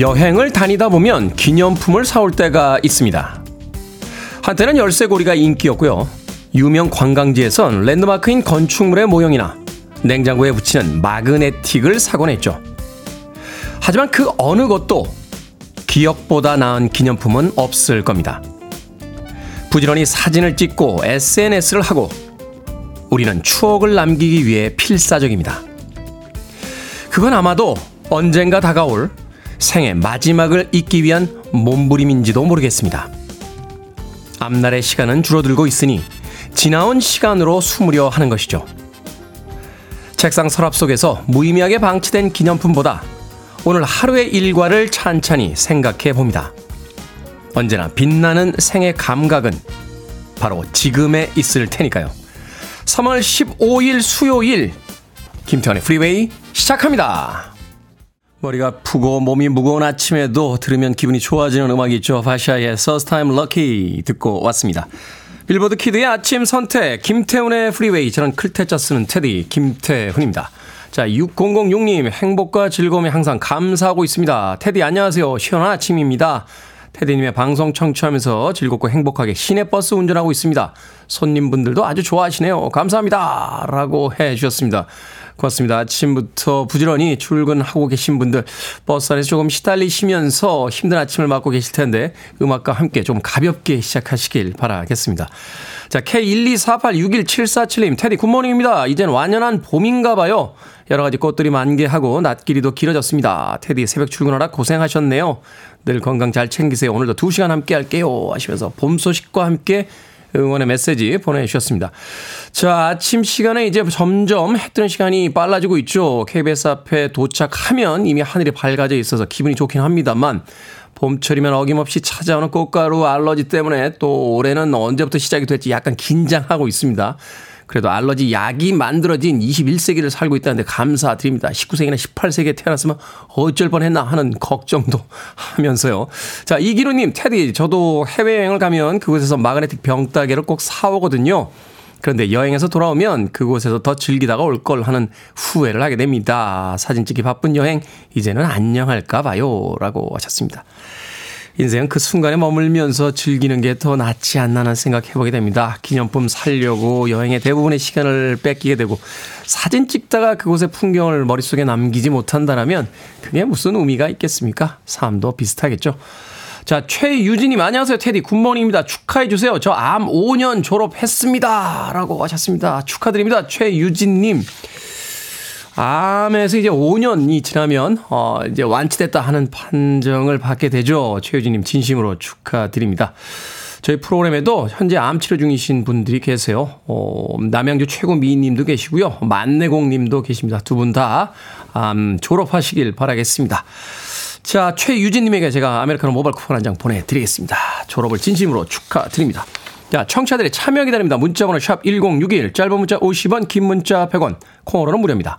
여행을 다니다 보면 기념품을 사올 때가 있습니다. 한때는 열쇠고리가 인기였고요. 유명 관광지에선 랜드마크인 건축물의 모형이나 냉장고에 붙이는 마그네틱을 사곤 했죠. 하지만 그 어느 것도 기억보다 나은 기념품은 없을 겁니다. 부지런히 사진을 찍고 SNS를 하고 우리는 추억을 남기기 위해 필사적입니다. 그건 아마도 언젠가 다가올 생의 마지막을 잊기 위한 몸부림인지도 모르겠습니다. 앞날의 시간은 줄어들고 있으니 지나온 시간으로 숨으려 하는 것이죠. 책상 서랍 속에서 무의미하게 방치된 기념품보다 오늘 하루의 일과를 찬찬히 생각해 봅니다. 언제나 빛나는 생의 감각은 바로 지금에 있을 테니까요. 3월 15일 수요일 김태훈의 프리웨이 시작합니다. 머리가 아프고 몸이 무거운 아침에도 들으면 기분이 좋아지는 음악이 있죠. 바샤의 Third Time Lucky 듣고 왔습니다. 빌보드 키드의 아침 선택 김태훈의 프리웨이 저는 클 태 자 쓰는 테디 김태훈입니다. 자 6006님 행복과 즐거움에 항상 감사하고 있습니다. 테디 안녕하세요. 시원한 아침입니다. 테디님의 방송 청취하면서 즐겁고 행복하게 시내버스 운전하고 있습니다. 손님분들도 아주 좋아하시네요. 감사합니다. 라고 해 주셨습니다. 고맙습니다. 아침부터 부지런히 출근하고 계신 분들 버스 안에서 조금 시달리시면서 힘든 아침을 맞고 계실 텐데 음악과 함께 좀 가볍게 시작하시길 바라겠습니다. 자, K124861747님, 테디 good morning입니다. 이젠 완연한 봄인가 봐요. 여러 가지 꽃들이 만개하고 낮 길이도 길어졌습니다. 테디 새벽 출근하랴 고생하셨네요. 늘 건강 잘 챙기세요. 오늘도 2시간 함께 할게요. 하시면서 봄 소식과 함께 응원의 메시지 보내주셨습니다. 자, 아침 시간에 이제 점점 해 뜨는 시간이 빨라지고 있죠. KBS 앞에 도착하면 이미 하늘이 밝아져 있어서 기분이 좋긴 합니다만, 봄철이면 어김없이 찾아오는 꽃가루 알러지 때문에 또 올해는 언제부터 시작이 될지 약간 긴장하고 있습니다. 그래도 알러지 약이 만들어진 21세기를 살고 있다는데 감사드립니다. 19세기나 18세기에 태어났으면 어쩔 뻔했나 하는 걱정도 하면서요. 자, 이기루님, 테디, 저도 해외여행을 가면 그곳에서 마그네틱 병따개를 꼭 사오거든요. 그런데 여행에서 돌아오면 그곳에서 더 즐기다가 올 걸 하는 후회를 하게 됩니다. 사진 찍기 바쁜 여행, 이제는 안녕할까 봐요. 라고 하셨습니다. 인생은 그 순간에 머물면서 즐기는 게 더 낫지 않나 는 생각해보게 됩니다. 기념품 살려고 여행의 대부분의 시간을 뺏기게 되고 사진 찍다가 그곳의 풍경을 머릿속에 남기지 못한다면 그게 무슨 의미가 있겠습니까? 삶도 비슷하겠죠. 자, 최유진님, 안녕하세요. 테디, good morning입니다. 축하해주세요. 저 암 5년 졸업했습니다. 라고 하셨습니다. 축하드립니다. 최유진님. 암에서 이제 5년이 지나면 어 이제 완치됐다 하는 판정을 받게 되죠. 최유진님 진심으로 축하드립니다. 저희 프로그램에도 현재 암 치료 중이신 분들이 계세요. 어, 남양주 최고 미인님도 계시고요. 만내공님도 계십니다. 두 분 다 암 졸업하시길 바라겠습니다. 자, 최유진님에게 제가 아메리카노 모바일 쿠폰 한 장 보내드리겠습니다. 졸업을 진심으로 축하드립니다. 자, 청취자들의 참여 기다립니다. 문자번호 샵 1061, 짧은 문자 50원, 긴 문자 100원, 콩으로는 무료입니다.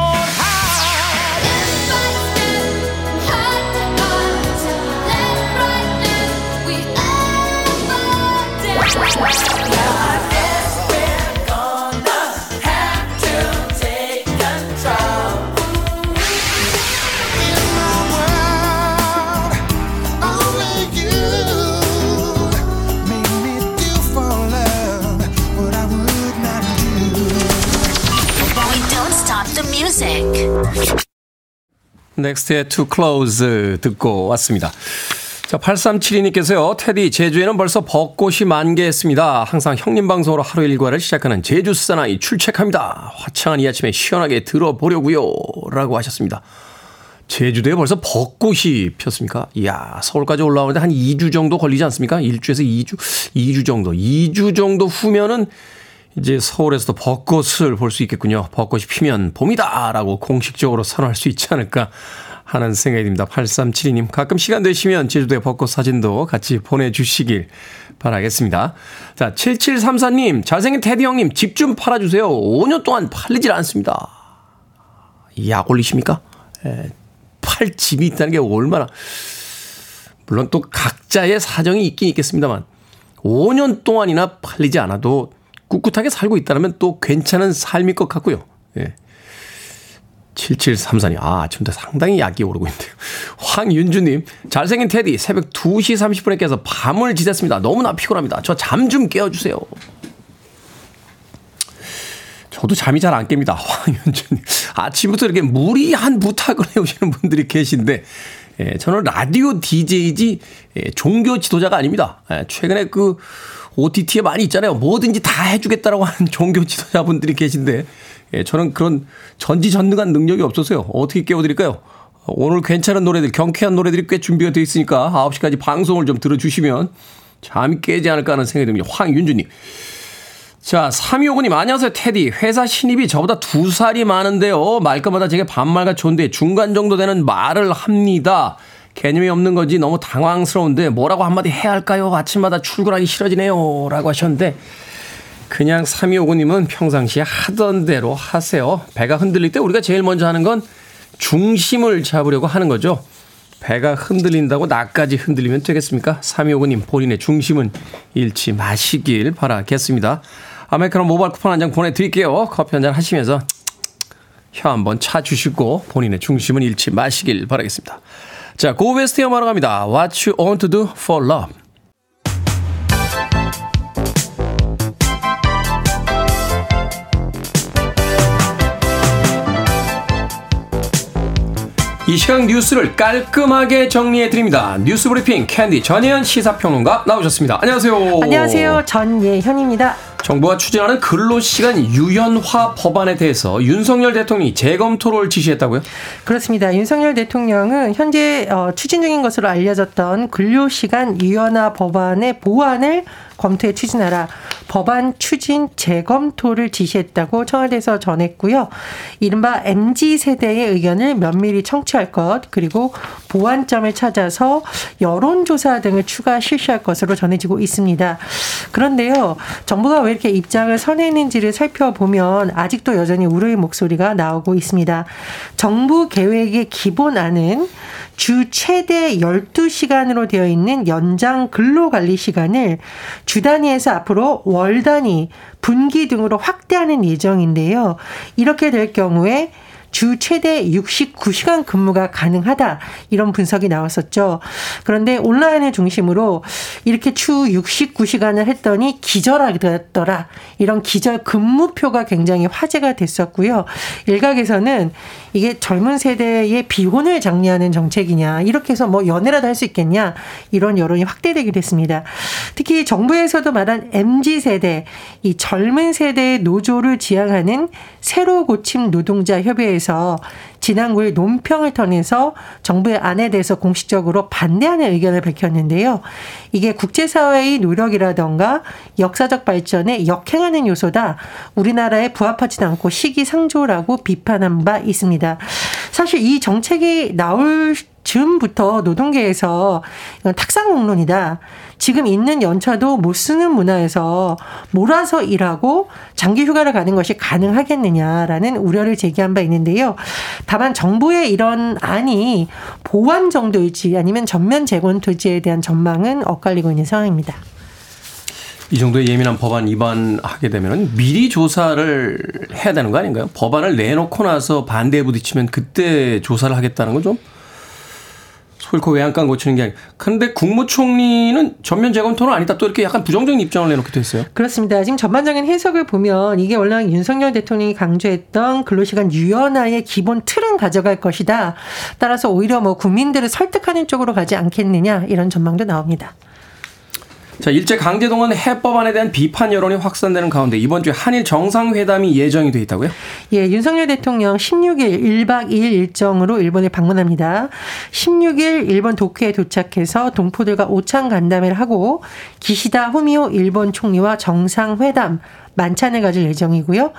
넥스트의 Too Close 듣고 왔습니다. 자, 8372님께서요, 테디, 제주에는 벌써 벚꽃이 만개했습니다. 항상 형님 방송으로 하루 일과를 시작하는 제주 사나이 출첵합니다. 화창한 이 아침에 시원하게 들어보려고요 라고 하셨습니다. 제주도에 벌써 벚꽃이 폈습니까? 이야, 서울까지 올라오는데 한 2주 정도 걸리지 않습니까? 1주에서 2주, 2주 정도. 2주 정도 후면은 이제 서울에서도 벚꽃을 볼 수 있겠군요. 벚꽃이 피면 봄이다! 라고 공식적으로 선언할 수 있지 않을까 하는 생각이 듭니다. 8372님, 가끔 시간 되시면 제주도의 벚꽃 사진도 같이 보내주시길 바라겠습니다. 자, 7734님, 잘생긴 테디 형님, 집 좀 팔아주세요. 5년 동안 팔리질 않습니다. 약 올리십니까? 에, 팔 집이 있다는 게 얼마나 물론 또 각자의 사정이 있긴 있겠습니다만 5년 동안이나 팔리지 않아도 꿋꿋하게 살고 있다면 또 괜찮은 삶일 것 같고요. 예. 7734님, 아, 아침부터 상당히 약이 오르고 있는데요. 황윤주님, 잘생긴 테디, 새벽 2시 30분에 깨서 밤을 지냈습니다. 너무나 피곤합니다. 저 잠 좀 깨워주세요. 저도 잠이 잘 안 깹니다. 황윤주님. 아침부터 이렇게 무리한 부탁을 해오시는 분들이 계신데, 예, 저는 라디오 DJ지, 예, 종교 지도자가 아닙니다. 예, 최근에 그, OTT에 많이 있잖아요. 뭐든지 다 해주겠다라고 하는 종교 지도자분들이 계신데, 예, 저는 그런 전지전능한 능력이 없어서요. 어떻게 깨워드릴까요? 오늘 괜찮은 노래들, 경쾌한 노래들이 꽤 준비가 되어 있으니까 9시까지 방송을 좀 들어주시면 잠이 깨지 않을까 하는 생각이 듭니다. 황윤주님. 자, 3259님, 안녕하세요, 테디. 회사 신입이 저보다 두 살이 많은데요. 말끝마다 제게 반말과 존대 중간 정도 되는 말을 합니다. 개념이 없는 건지 너무 당황스러운데 뭐라고 한마디 해야 할까요? 아침마다 출근하기 싫어지네요. 라고 하셨는데, 그냥 3259님은 평상시에 하던 대로 하세요. 배가 흔들릴 때 우리가 제일 먼저 하는 건 중심을 잡으려고 하는 거죠. 배가 흔들린다고 나까지 흔들리면 되겠습니까? 3259님 본인의 중심은 잃지 마시길 바라겠습니다. 아메리카노 모바일 쿠폰 한 장 보내드릴게요. 커피 한 잔 하시면서 혀 한번 차 주시고 본인의 중심은 잃지 마시길 바라겠습니다. 자, 고베스트 음악으로 갑니다. What you want to do for love. 이 시각 뉴스를 깔끔하게 정리해 드립니다. 뉴스 브리핑 캔디 전예현 시사평론가 나오셨습니다. 안녕하세요. 안녕하세요. 전예현입니다. 정부가 추진하는 근로시간 유연화 법안에 대해서 윤석열 대통령이 재검토를 지시했다고요? 그렇습니다. 윤석열 대통령은 현재 어, 추진 중인 것으로 알려졌던 근로시간 유연화 법안의 보완을 검토에 추진하라. 법안 추진 재검토를 지시했다고 청와대에서 전했고요. 이른바 MZ 세대의 의견을 면밀히 청취할 것 그리고 보완점을 찾아서 여론조사 등을 추가 실시할 것으로 전해지고 있습니다. 그런데요, 정부가 왜 이렇게 입장을 선회했는지를 살펴보면 아직도 여전히 우려의 목소리가 나오고 있습니다. 정부 계획의 기본안은 주 최대 12시간으로 되어 있는 연장 근로 관리 시간을 주 단위에서 앞으로 월 단위, 분기 등으로 확대하는 예정인데요. 이렇게 될 경우에 주 최대 69시간 근무가 가능하다. 이런 분석이 나왔었죠. 그런데 온라인을 중심으로 이렇게 주 69시간을 했더니 기절하더라. 이런 기절 근무표가 굉장히 화제가 됐었고요. 일각에서는 이게 젊은 세대의 비혼을 장려하는 정책이냐. 이렇게 해서 뭐 연애라도 할 수 있겠냐. 이런 여론이 확대되기도 했습니다. 특히 정부에서도 말한 MZ 세대, 이 젊은 세대의 노조를 지향하는 새로 고침 노동자 협의회 에서 지난 9일 논평을 통해서 정부의 안에 대해서 공식적으로 반대하는 의견을 밝혔는데요. 이게 국제사회의 노력이라던가 역사적 발전에 역행하는 요소다. 우리나라에 부합하지 않고 시기상조라고 비판한 바 있습니다. 사실 이 정책이 나올 즈음부터 노동계에서 이건 탁상공론이다. 지금 있는 연차도 못 쓰는 문화에서 몰아서 일하고 장기 휴가를 가는 것이 가능하겠느냐라는 우려를 제기한 바 있는데요. 다만 정부의 이런 안이 보완 정도일지 아니면 전면 재건토지에 대한 전망은 엇갈리고 있는 상황입니다. 이 정도의 예민한 법안 위반하게 되면 미리 조사를 해야 되는 거 아닌가요? 법안을 내놓고 나서 반대에 부딪히면 그때 조사를 하겠다는 건 좀 솔코 외양간 고치는 게 아니고. 근데 국무총리는 전면 재검토는 아니다. 또 이렇게 약간 부정적인 입장을 내놓기도 했어요. 그렇습니다. 지금 전반적인 해석을 보면 이게 원래 윤석열 대통령이 강조했던 근로시간 유연화의 기본 틀은 가져갈 것이다. 따라서 오히려 뭐 국민들을 설득하는 쪽으로 가지 않겠느냐 이런 전망도 나옵니다. 자, 일제 강제동원 해법안에 대한 비판 여론이 확산되는 가운데 이번 주에 한일 정상회담이 예정이 돼 있다고요? 예, 윤석열 대통령 16일 1박 2일 일정으로 일본을 방문합니다. 16일 일본 도쿄에 도착해서 동포들과 오찬 간담회를 하고 기시다 후미오 일본 총리와 정상회담 만찬을 가질 예정이고요.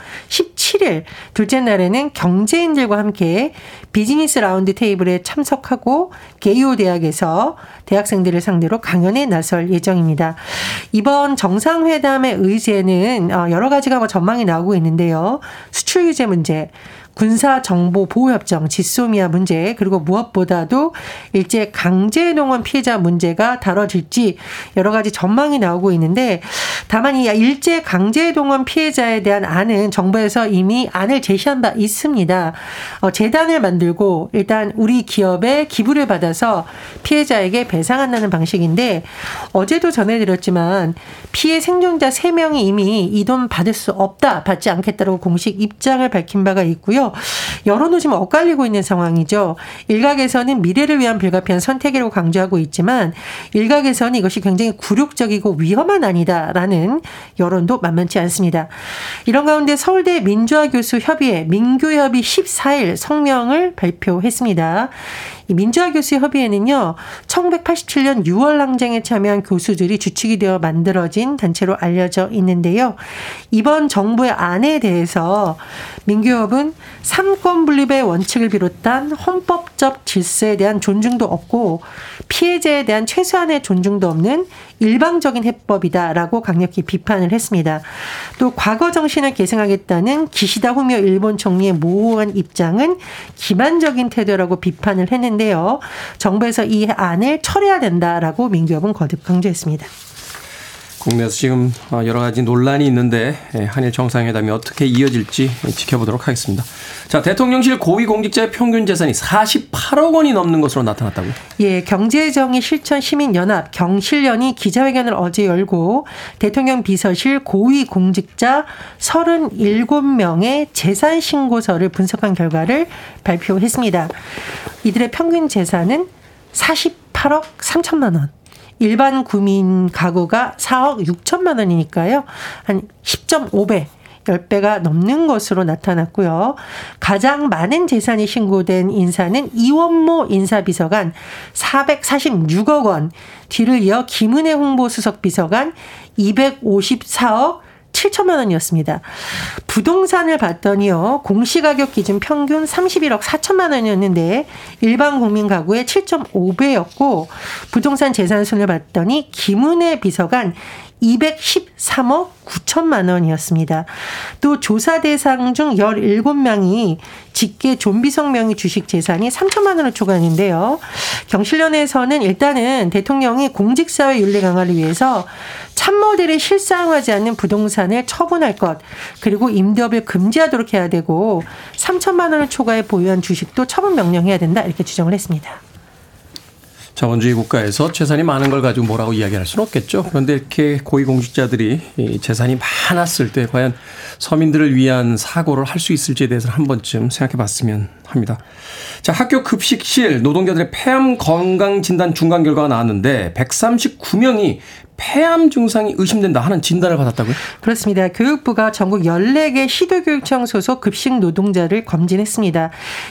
17일 둘째 날에는 경제인들과 함께 비즈니스 라운드 테이블에 참석하고 게이오 대학에서 대학생들을 상대로 강연에 나설 예정입니다. 이번 정상회담의 의제는 어, 여러 가지가 뭐 전망이 나오고 있는데요. 수출 규제 문제, 군사정보보호협정, 지소미아 문제, 그리고 무엇보다도 일제 강제농원 피해자 문제가 다뤄질지 여러 가지 전망이 나오고 있는데 다만 이 일제 강제동원 피해자에 대한 안은 정부에서 이미 안을 제시한 바 있습니다. 어, 재단을 만들고 일단 우리 기업에 기부를 받아서 피해자에게 배상한다는 방식인데 어제도 전해드렸지만 피해 생존자 3명이 이미 이 돈 받을 수 없다, 받지 않겠다고 공식 입장을 밝힌 바가 있고 요. 여론도 지금 엇갈리고 있는 상황이죠. 일각에서는 미래를 위한 불가피한 선택이라고 강조하고 있지만 일각에서는 이것이 굉장히 굴욕적이고 위험한 아니다라는 여론도 만만치 않습니다. 이런 가운데 서울대 민주화 교수 협의회 민교협이 14일 성명을 발표했습니다. 이 민주화 교수 협의회는요, 1987년 6월 항쟁에 참여한 교수들이 주축이 되어 만들어진 단체로 알려져 있는데요. 이번 정부의 안에 대해서 민교협은 삼권 분립의 원칙을 비롯한 헌법적 질서에 대한 존중도 없고 피해자에 대한 최소한의 존중도 없는 일방적인 해법이다라고 강력히 비판을 했습니다. 또 과거 정신을 계승하겠다는 기시다 후미오 일본 총리의 모호한 입장은 기만적인 태도라고 비판을 했는데요. 정부에서 이 안을 철회해야 된다라고 민교협은 거듭 강조했습니다. 국내에서 지금 어, 여러 가지 논란이 있는데 예, 한일 정상회담이 어떻게 이어질지 지켜보도록 하겠습니다. 자, 대통령실 고위 공직자의 평균 재산이 48억 원이 넘는 것으로 나타났다고요? 예, 경제정의 실천 시민 연합 경실련이 기자회견을 어제 열고 대통령 비서실 고위 공직자 37명의 재산 신고서를 분석한 결과를 발표했습니다. 이들의 평균 재산은 48억 3천만 원. 일반 구민 가구가 4억 6천만 원이니까요. 한 10.5배. 10배가 넘는 것으로 나타났고요. 가장 많은 재산이 신고된 인사는 이원모 인사비서관 446억 원, 뒤를 이어 김은혜 홍보수석 비서관 254억 7천만 원이었습니다. 부동산을 봤더니요. 공시가격 기준 평균 31억 4천만 원이었는데 일반 국민 가구의 7.5배였고 부동산 재산순을 봤더니 김은혜 비서관 213억 9천만 원이었습니다. 또 조사 대상 중 17명이 직계 좀비성 명의 주식 재산이 3천만 원을 초과했는데요. 경실련에서는 일단은 대통령이 공직사회 윤리 강화를 위해서 참모들이 실사용하지 않는 부동산을 처분할 것, 그리고 임대업을 금지하도록 해야 되고 3천만 원을 초과해 보유한 주식도 처분 명령해야 된다 이렇게 주장을 했습니다. 자본주의 국가에서 재산이 많은 걸 가지고 뭐라고 이야기할 수는 없겠죠. 그런데 이렇게 고위공직자들이 재산이 많았을 때 과연 서민들을 위한 사고를 할 수 있을지에 대해서 한 번쯤 생각해 봤으면 합니다. 자, 학교 급식실 노동자들의 폐암 건강 진단 중간 결과가 나왔는데 139명이 폐암 증상이 의심된다 하는 진단을 받았다고요? 그렇습니다. 교육부가 전국 14개 시도교육청 소속 급식 노동자를 검진했습니다.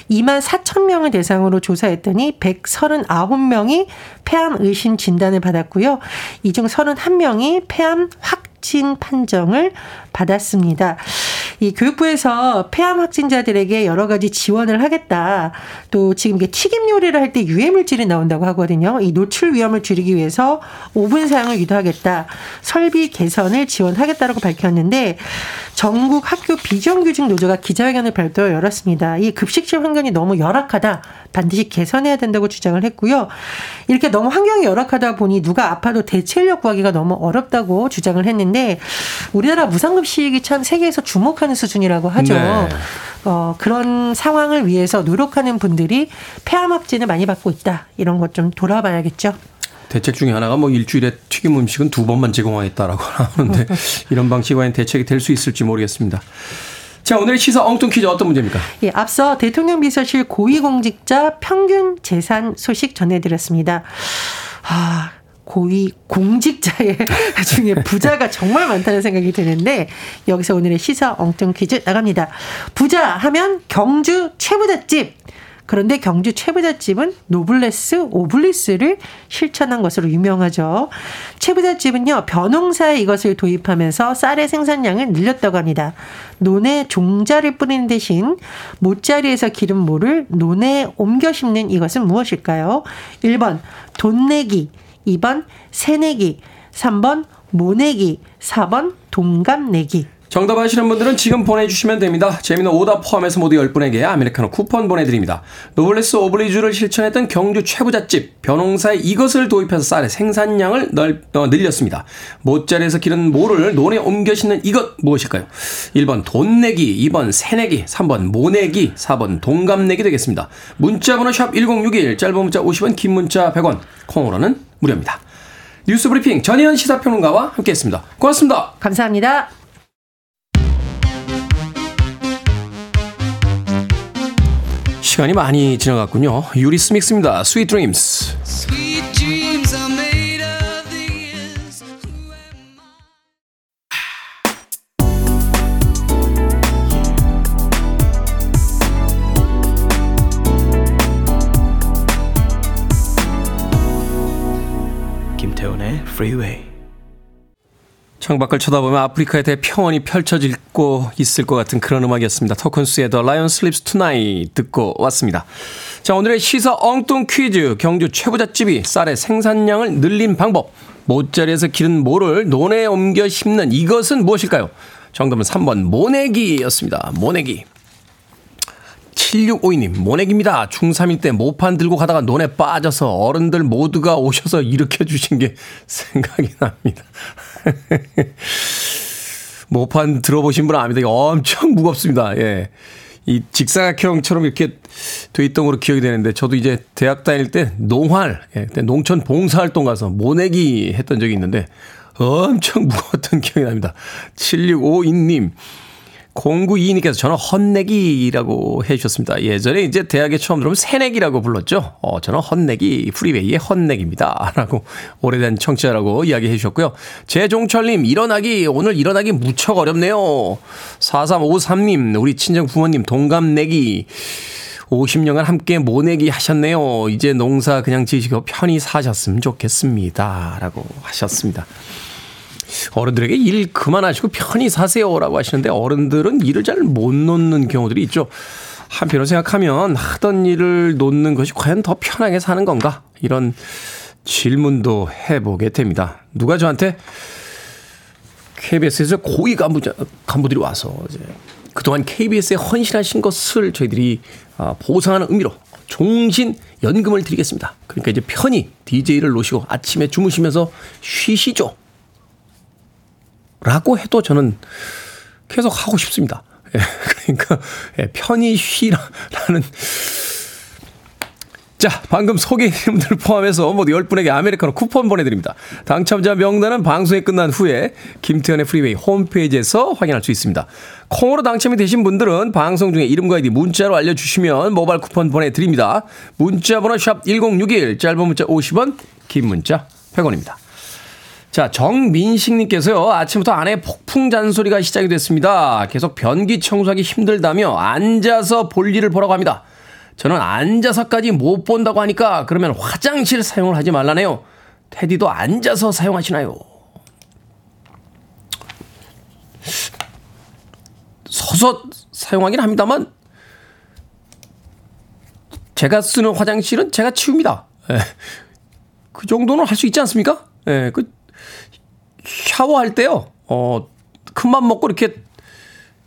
2만 4천 명을 대상으로 조사했더니 139명이 폐암 의심 진단을 받았고요. 이 중 31명이 폐암 확 확진 판정을 받았습니다. 이 교육부에서 폐암 확진자들에게 여러 가지 지원을 하겠다. 또 지금 이게 튀김 요리를 할 때 유해 물질이 나온다고 하거든요. 이 노출 위험을 줄이기 위해서 오븐 사용을 유도하겠다. 설비 개선을 지원하겠다라고 밝혔는데 전국 학교 비정규직 노조가 기자회견을 발표 열었습니다. 이 급식실 환경이 너무 열악하다. 반드시 개선해야 된다고 주장을 했고요. 이렇게 너무 환경이 열악하다 보니 누가 아파도 대체 인력 구하기가 너무 어렵다고 주장을 했는데 우리나라 무상급식이 참 세계에서 주목하는 수준이라고 하죠. 네. 어, 그런 상황을 위해서 노력하는 분들이 폐암 확진을 많이 받고 있다. 이런 것 좀 돌아봐야겠죠. 대책 중에 하나가 뭐 일주일에 튀김 음식은 두 번만 제공하겠다라고 하는데 이런 방식이 과연 대책이 될 수 있을지 모르겠습니다. 자, 오늘 시사 엉뚱 퀴즈 어떤 문제입니까? 예, 앞서 대통령 비서실 고위공직자 평균 재산 소식 전해드렸습니다. 아, 고위 공직자의 중에 부자가 정말 많다는 생각이 드는데 여기서 오늘의 시사 엉뚱 퀴즈 나갑니다. 부자 하면 경주 최부잣집. 그런데 경주 최부잣집은 노블레스 오블리스를 실천한 것으로 유명하죠. 최부잣집은요, 벼농사에 이것을 도입하면서 쌀의 생산량을 늘렸다고 합니다. 논에 종자를 뿌리는 대신 못자리에서 기른 모를 논에 옮겨 심는 이것은 무엇일까요? 1번 돈 내기, 2번 새내기, 3번 모내기, 4번 동갑 내기. 정답 아시는 분들은 지금 보내주시면 됩니다. 재미는 오답 포함해서 모두 10분에게 아메리카노 쿠폰 보내드립니다. 노블레스 오블리주를 실천했던 경주 최부잣집 변홍사에 이것을 도입해서 쌀의 생산량을 넓, 어, 늘렸습니다. 모짜리에서 기른 모를 논에 옮겨 신는 이것 무엇일까요? 1번 돈 내기, 2번 새내기, 3번 모내기, 4번 동갑내기 되겠습니다. 문자번호 샵 1061, 짧은 문자 50원, 긴 문자 100원, 콩으로는 무료입니다. 뉴스 브리핑 전예현 시사평론가와 함께했습니다. 고맙습니다. 감사합니다. 시간이 많이 지나갔군요. 유리스믹스입니다. Sweet Dreams. 김태훈의 프리웨이 창밖을 쳐다보면 아프리카의 대평원이 펼쳐지고 있을 것 같은 그런 음악이었습니다. 토큰스의 The Lion Sleeps Tonight 듣고 왔습니다. 자, 오늘의 시사 엉뚱 퀴즈. 경주 최부잣집이 쌀의 생산량을 늘린 방법. 못자리에서 기른 모를 논에 옮겨 심는 이것은 무엇일까요? 정답은 3번 모내기였습니다. 모내기. 7652님, 모내기입니다. 중3일 때 모판 들고 가다가 논에 빠져서 어른들 모두가 오셔서 일으켜 주신 게 생각이 납니다. 모판 들어보신 분은 압니다. 엄청 무겁습니다. 예. 이 직사각형처럼 이렇게 돼 있던 걸로 기억이 되는데 저도 이제 대학 다닐 때 농활, 예, 그때 농촌 봉사활동 가서 모내기 했던 적이 있는데 엄청 무거웠던 기억이 납니다. 7652님. 0922님께서 저는 헛내기라고 해주셨습니다. 예전에 이제 대학에 처음 들어오면 새내기라고 불렀죠. 어, 저는 헛내기, 프리웨이의 헛내기입니다. 라고 오래된 청취자라고 이야기해 주셨고요. 재종철님, 일어나기, 오늘 일어나기 무척 어렵네요. 4353님, 우리 친정 부모님 동갑내기. 50년간 함께 모내기 하셨네요. 이제 농사 그냥 지으시고 편히 사셨으면 좋겠습니다. 라고 하셨습니다. 어른들에게 일 그만하시고 편히 사세요라고 하시는데 어른들은 일을 잘 못 놓는 경우들이 있죠. 한편으로 생각하면 하던 일을 놓는 것이 과연 더 편하게 사는 건가? 이런 질문도 해보게 됩니다. 누가 저한테 KBS에서 고위 간부, 간부들이 와서 이제 그동안 KBS에 헌신하신 것을 저희들이 아, 보상하는 의미로 종신 연금을 드리겠습니다. 그러니까 이제 편히 DJ를 놓으시고 아침에 주무시면서 쉬시죠. 라고 해도 저는 계속 하고 싶습니다. 예, 그러니까 예, 편히 쉬라라는 자, 방금 소개해드린 분들 포함해서 모두 10분에게 아메리카노 쿠폰 보내드립니다. 당첨자 명단은 방송이 끝난 후에 김태훈의 프리웨이 홈페이지에서 확인할 수 있습니다. 콩으로 당첨이 되신 분들은 방송 중에 이름과 아이디 문자로 알려주시면 모바일 쿠폰 보내드립니다. 문자 번호 샵 1061, 짧은 문자 50원, 긴 문자 100원입니다. 자, 정민식님께서요, 아침부터 아내 폭풍 잔소리가 시작이 됐습니다. 계속 변기 청소하기 힘들다며 앉아서 볼 일을 보라고 합니다. 저는 앉아서까지 못 본다고 하니까 그러면 화장실 사용을 하지 말라네요. 테디도 앉아서 사용하시나요? 서서 사용하긴 합니다만, 제가 쓰는 화장실은 제가 치웁니다. 예. 그 정도는 할 수 있지 않습니까? 예, 그 샤워할 때요, 어, 큰맘 먹고 이렇게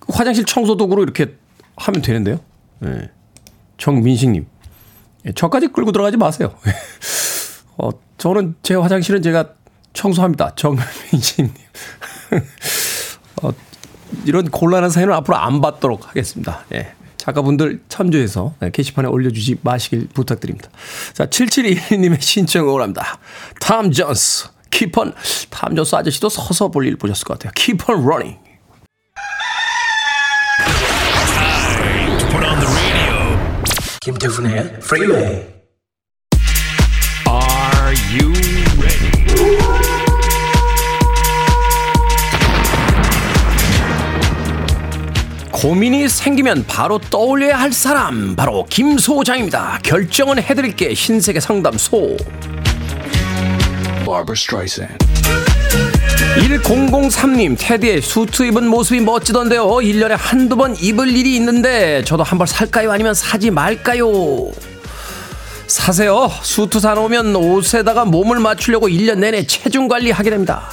화장실 청소 도구로 이렇게 하면 되는데요. 예. 정민식님. 예, 저까지 끌고 들어가지 마세요. 어, 저는 제 화장실은 제가 청소합니다. 정민식님. 어, 이런 곤란한 사연을 앞으로 안 받도록 하겠습니다. 예. 작가분들 참조해서 네, 게시판에 올려주지 마시길 부탁드립니다. 자, 7721님의 신청을 합니다. 탐 존스. Keep on. 탐조스 아저씨도 서서 볼 일 보셨을 것 같아요. Keep on running. 김태훈의 Freeway. Are you ready? 고민이 생기면 바로 떠올려야 할 사람 바로 김 소장입니다. 결정은 해드릴게 흰색의 상담소. 1003님, 테디의 수트 입은 모습이 멋지던데요. 1년에 한두 번 입을 일이 있는데, 저도 한 벌 살까요? 아니면 사지 말까요? 사세요. 수트 사놓으면 옷에다가 몸을 맞추려고 1년 내내 체중 관리 하게 됩니다.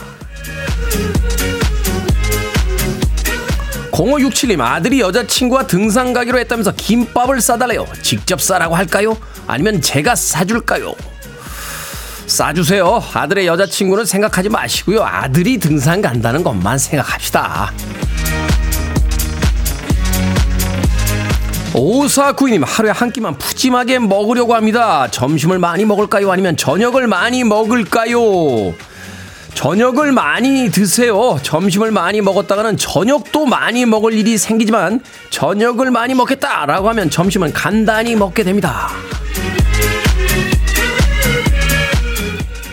0567님 아들이 여자친구와 등산 가기로 했다면서 김밥을 싸달래요. 직접 싸라고 할까요? 아니면 제가 싸줄까요? 싸주세요. 아들의 여자친구는 생각하지 마시고요. 아들이 등산 간다는 것만 생각합시다. 오사구이님 하루에 한 끼만 푸짐하게 먹으려고 합니다. 점심을 많이 먹을까요? 아니면 저녁을 많이 먹을까요? 저녁을 많이 드세요. 점심을 많이 먹었다가는 저녁도 많이 먹을 일이 생기지만 저녁을 많이 먹겠다라고 하면 점심은 간단히 먹게 됩니다.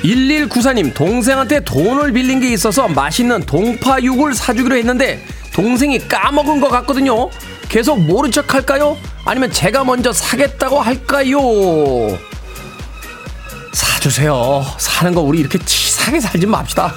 1194님, 동생한테 돈을 빌린 게 있어서 맛있는 동파육을 사주기로 했는데 동생이 까먹은 것 같거든요. 계속 모른 척 할까요? 아니면 제가 먼저 사겠다고 할까요? 사주세요. 사는 거 우리 이렇게 치사하게 살지 맙시다.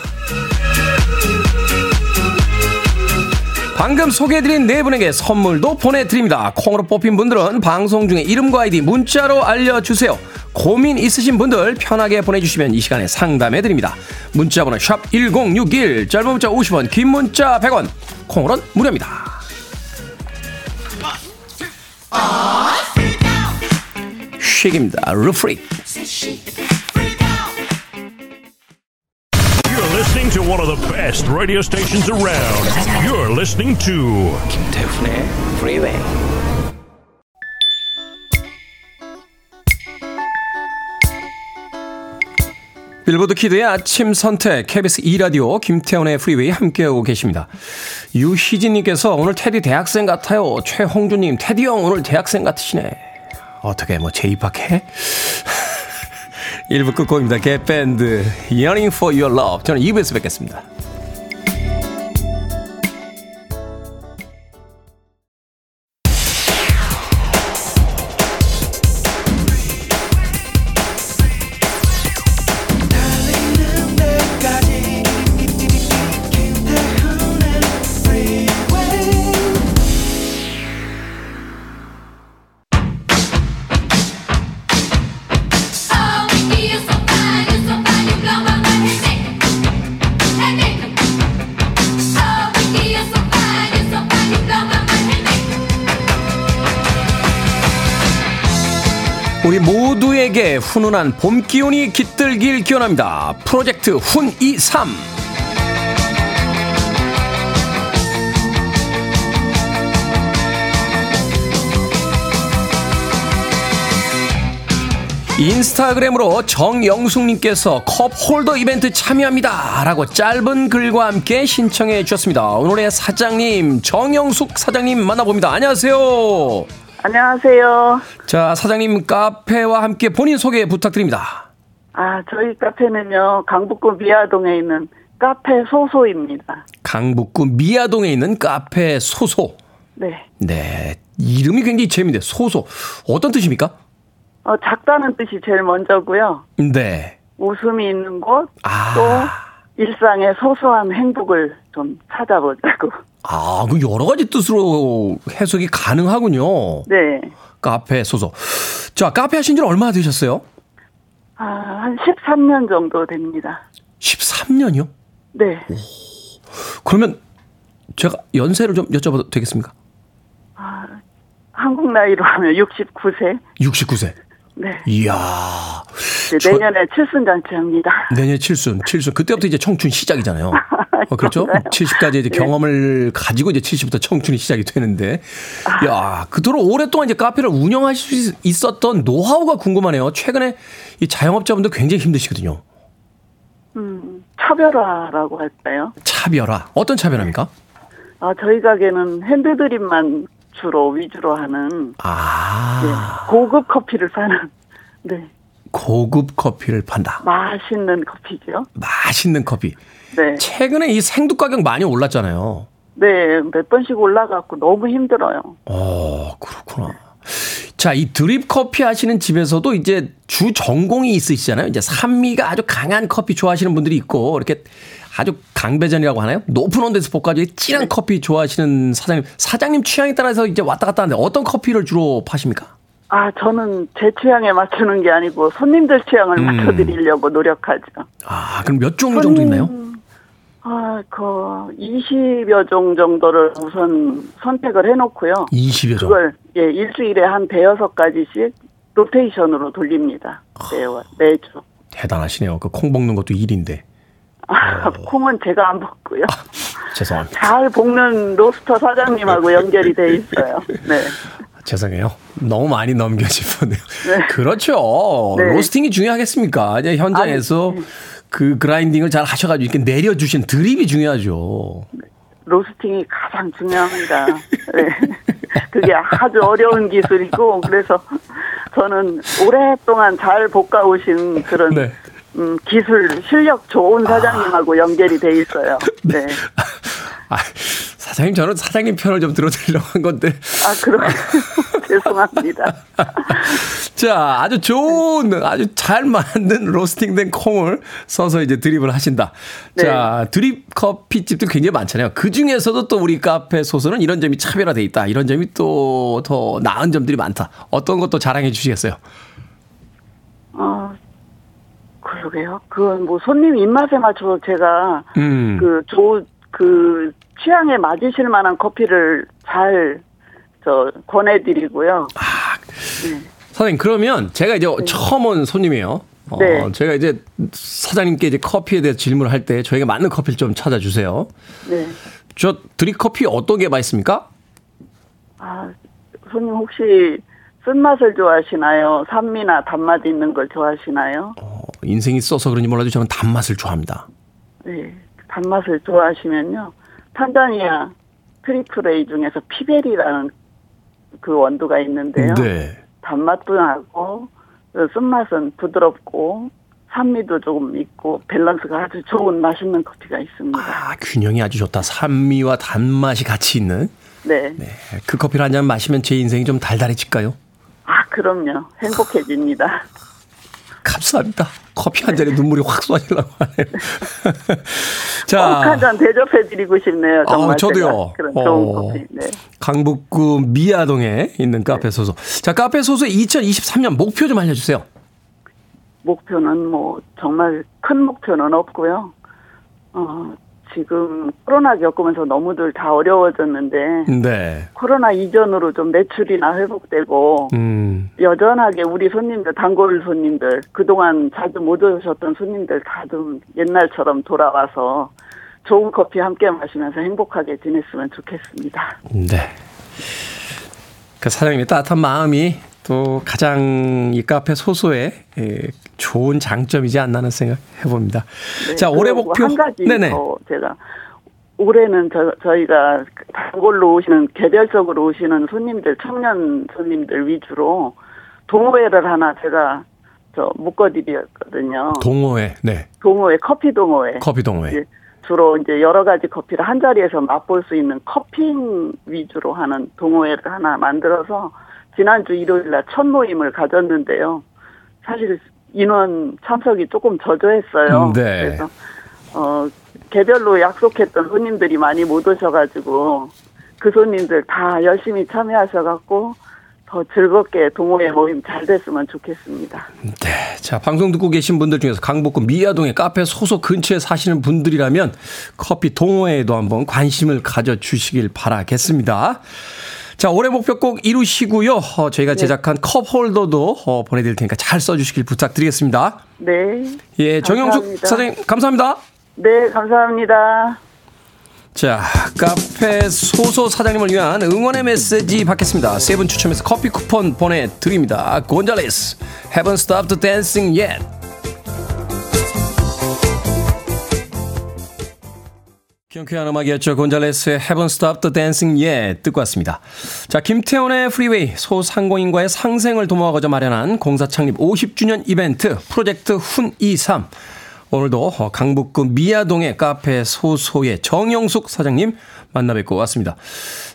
방금 소개해드린 네 분에게 선물도 보내드립니다. 콩으로 뽑힌 분들은 방송 중에 이름과 아이디 문자로 알려주세요. 고민 있으신 분들 편하게 보내주시면 이 시간에 상담해드립니다. 문자번호 샵 1061, 짧은 문자 50원, 긴 문자 100원, 콩으로는 무료입니다. 쉐입니다 루프리. Listening to one of the best radio stations around. You're listening to 김태훈의 Freeway. 빌보드 Kid의 아침 선택 KBS 2 라디오 김태훈의 프리웨이 함께하고 계십니다. 유희진님께서 오늘 테디 대학생 같아요. 최홍주님 테디 형 오늘 대학생 같으시네. 어떻게 뭐 재입학해? 1부 끝곡입니다. 갭 밴드 Yearning for Your Love 저는 2부에서 뵙겠습니다. 훈훈한 봄 기운이 깃들길 기원합니다. 프로젝트 훈23 인스타그램으로 정영숙님께서 컵 홀더 이벤트 참여합니다. 라고 짧은 글과 함께 신청해 주셨습니다. 오늘의 사장님, 정영숙 사장님 만나봅니다. 안녕하세요. 안녕하세요. 자, 사장님 카페와 함께 본인 소개 부탁드립니다. 아, 저희 카페는요, 강북구 미아동에 있는 카페 소소입니다. 강북구 미아동에 있는 카페 소소. 네. 네. 이름이 굉장히 재밌는데, 소소. 어떤 뜻입니까? 어, 작다는 뜻이 제일 먼저고요. 네. 웃음이 있는 곳, 아. 또 일상의 소소한 행복을 좀 찾아보자고. 아, 그 여러 가지 뜻으로 해석이 가능하군요. 네. 카페 소소. 자, 카페 하신 지 얼마나 되셨어요? 아, 한 13년 정도 됩니다. 13년이요? 네. 그러면 제가 연세를 좀 여쭤봐도 되겠습니까? 한국 나이로 하면 69세. 69세. 네. 이야. 네, 저- 내년에 칠순 잔치 합니다. 내년 칠순, 칠순. 그때부터 이제 청춘 시작이잖아요. 어, 그렇죠? 70까지 이제 경험을 가지고 이제 70부터 청춘이 시작이 되는데. 야, 그토록 오랫동안 이제 카페를 운영하실 수 있었던 노하우가 궁금하네요. 최근에 이 자영업자분들 굉장히 힘드시거든요. 음, 차별화라고 할까요? 차별화. 어떤 차별화입니까? 아, 저희 가게는 핸드드립만 주로 위주로 하는 네, 아, 고급 커피를 파는 네 고급 커피를 판다. 맛있는 커피죠. 맛있는 커피. 네, 최근에 이 생두 가격 많이 올랐잖아요. 네 몇 번씩 올라갔고 너무 힘들어요. 어, 그렇구나. 자, 이 드립 커피 하시는 집에서도 이제 주 전공이 있으시잖아요. 이제 산미가 아주 강한 커피 좋아하시는 분들이 있고, 이렇게 아주 강배전이라고 하나요? 높은 온도에서 볶아지고 진한 커피 좋아하시는 사장님, 사장님 취향에 따라서 이제 왔다 갔다 하는데 어떤 커피를 주로 파십니까? 아 저는 제 취향에 맞추는 게 아니고 손님들 취향을 음. 맞춰드리려고 노력하죠. 아, 그럼 몇 종류 정도 있나요? 아, 그 20여 종 정도를 우선 선택을 해놓고요. 20여 종. 그걸 예 일주일에 한 대여섯 가지씩 로테이션으로 돌립니다. 매월 매주. 대단하시네요. 그 콩 볶는 것도 일인데. 아, 콩은 제가 안 먹고요. 죄송합니다. 잘 볶는 로스터 사장님하고 연결이 돼 있어요. 네. 죄송해요. 너무 많이 넘겨짚었네요. 네. 그렇죠. 네. 로스팅이 중요하겠습니까? 이제 현장에서 아니, 네. 그 그라인딩을 잘 하셔가지고 이렇게 내려주신 드립이 중요하죠. 로스팅이 가장 중요합니다. 네. 그게 아주 어려운 기술이고 그래서 저는 오랫동안 잘 볶아오신 그런 네. 음, 기술 실력 좋은 사장님하고 연결이 돼 있어요. 네. 아, 사장님 저는 사장님 편을 좀 들어드리려고 한 건데. 아 그럼 죄송합니다. 자, 아주 좋은, 아주 잘 만든 로스팅된 콩을 써서 이제 드립을 하신다. 네. 자, 드립 커피집도 굉장히 많잖아요. 그 중에서도 또 우리 카페 소스는 이런 점이 차별화돼 있다. 이런 점이 또 더 나은 점들이 많다. 어떤 것도 자랑해 주시겠어요? 어 그러게요. 그건 뭐 손님 입맛에 맞춰서 제가 음. 그 조 그 취향에 맞으실 만한 커피를 잘 저 권해드리고요. 사장님, 그러면 제가 이제 처음 온 손님이에요. 어, 네. 제가 이제 사장님께 이제 커피에 대해서 질문을 할 때 저에게 맞는 커피를 좀 찾아주세요. 네. 저 드립 커피 어떤 게 맛있습니까? 아 손님 혹시 쓴맛을 좋아하시나요? 산미나 단맛 있는 걸 좋아하시나요? 어, 인생이 써서 그런지 몰라도 저는 단맛을 좋아합니다. 네. 단맛을 좋아하시면요. 탄자니아 triple A 중에서 peaberry라는 그 원두가 있는데요. 네. 단맛도 나고 그 쓴맛은 부드럽고 산미도 조금 있고 밸런스가 아주 좋은 맛있는 커피가 있습니다. 아, 균형이 아주 좋다. 산미와 단맛이 같이 있는. 네. 네. 그 커피를 한 잔 마시면 제 인생이 좀 달달해질까요? 아 그럼요. 행복해집니다. 감사합니다. 커피 한 잔에 눈물이 확 쏟아지려고 하네요. 자. 한잔 대접해드리고 싶네요. 정말 아, 저도요. 그런 좋은 어. 커피. 네. 강북구 미아동에 있는 카페 소소. 자, 카페 소소의 2023년 목표 좀 알려주세요. 목표는 뭐 정말 큰 목표는 없고요. 어, 지금 코로나 겪으면서 너무들 다 어려워졌는데 네. 코로나 이전으로 좀 매출이나 회복되고 음, 여전하게 우리 손님들 단골 손님들 그동안 자주 못 오셨던 손님들 다 좀 옛날처럼 돌아와서 좋은 커피 함께 마시면서 행복하게 지냈으면 좋겠습니다. 네. 그 사장님의 따뜻한 마음이 또 가장 이 카페 소소의 예, 좋은 장점이지 않나는 생각 해봅니다. 네, 자, 올해 목표. 한 가지 네네. 더 제가 올해는 저, 저희가 단골로 오시는 개별적으로 오시는 손님들 청년 손님들 위주로 동호회를 하나 제가 저 묶어드렸거든요. 동호회. 네. 동호회 커피 동호회. 커피 동호회. 이제 주로 이제 여러 가지 커피를 한 자리에서 맛볼 수 있는 커핑 위주로 하는 동호회를 하나 만들어서 지난주 일요일 날 첫 모임을 가졌는데요. 사실 인원 참석이 조금 저조했어요. 음, 네. 그래서 어 개별로 약속했던 손님들이 많이 못 오셔가지고 그 손님들 다 열심히 참여하셔갖고 더 즐겁게 동호회 모임 잘 됐으면 좋겠습니다. 네. 자, 방송 듣고 계신 분들 중에서 강북구 미아동의 카페 소속 근처에 사시는 분들이라면 커피 동호회에도 한번 관심을 가져주시길 바라겠습니다. 자, 올해 목표 꼭 이루시고요. 어, 저희가 제작한 컵 홀더도 어, 보내드릴 테니까 잘 써주시길 부탁드리겠습니다. 네. 예, 정영숙. 사장님, 감사합니다. 네, 감사합니다. 자, 카페 소소 사장님을 위한 응원의 메시지 받겠습니다. 세 분 추첨해서 커피 쿠폰 보내드립니다. 곤잘레스, Haven't Stopped Dancing Yet. 경쾌한 음악이었죠. 곤잘레스의 Haven't Stopped Dancing Yet 듣고 왔습니다. 자, 김태훈의 프리웨이 소상공인과의 상생을 도모하고자 마련한 공사 창립 50주년 이벤트 프로젝트 훈23 오늘도 어, 강북구 미아동의 카페 소소의 정영숙 사장님 만나 뵙고 왔습니다.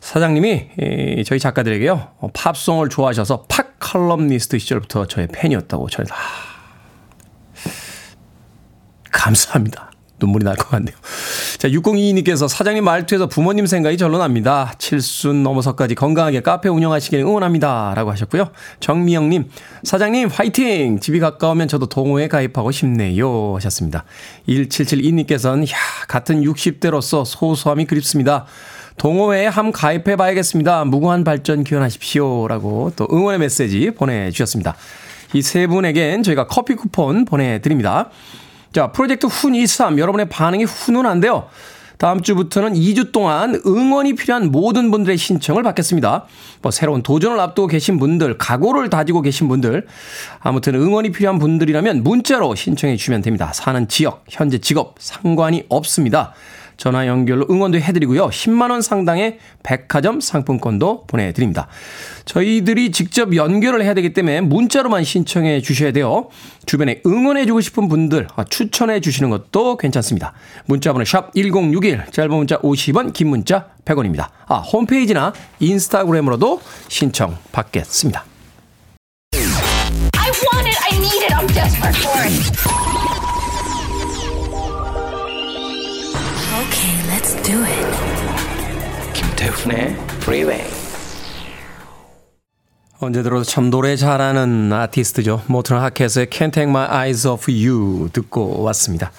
사장님이 에, 저희 작가들에게요 어, 팝송을 좋아하셔서 팝 칼럼니스트 시절부터 저의 팬이었다고 저희 다 감사합니다. 눈물이 날 것 같네요. 자, 자, 6022님께서 사장님 말투에서 부모님 생각이 절로 납니다. 칠순 넘어서까지 건강하게 카페 운영하시길 응원합니다. 라고 하셨고요. 정미영님, 사장님 화이팅! 집이 가까우면 저도 동호회 가입하고 싶네요. 하셨습니다. 1772님께서는, 야 같은 60대로서 소소함이 그립습니다. 동호회에 함 가입해 봐야겠습니다. 무궁한 발전 기원하십시오. 라고 또 응원의 메시지 보내주셨습니다. 이 세 분에겐 저희가 커피 쿠폰 보내드립니다. 자, 프로젝트 훈23 여러분의 반응이 훈훈한데요. 다음 주부터는 2주 동안 응원이 필요한 모든 분들의 신청을 받겠습니다. 뭐 새로운 도전을 앞두고 계신 분들, 각오를 다지고 계신 분들, 아무튼 응원이 필요한 분들이라면 문자로 신청해 주시면 됩니다. 사는 지역, 현재 직업 상관이 없습니다. 전화 연결로 응원도 해드리고요. 10만원 상당의 백화점 상품권도 보내드립니다. 저희들이 직접 연결을 해야 되기 때문에 문자로만 신청해 주셔야 돼요. 주변에 응원해주고 싶은 분들 아, 추천해 주시는 것도 괜찮습니다. 문자번호 샵 1061, 짧은 문자 50원, 긴 문자 100원입니다. 아, 홈페이지나 인스타그램으로도 신청 받겠습니다. Okay, let's do it. 김태훈의 Freeway. 언제 들어도 참 노래 잘하는 아티스트죠. 모튼 하켓의 Can't Take My Eyes Off You 듣고 왔습니다.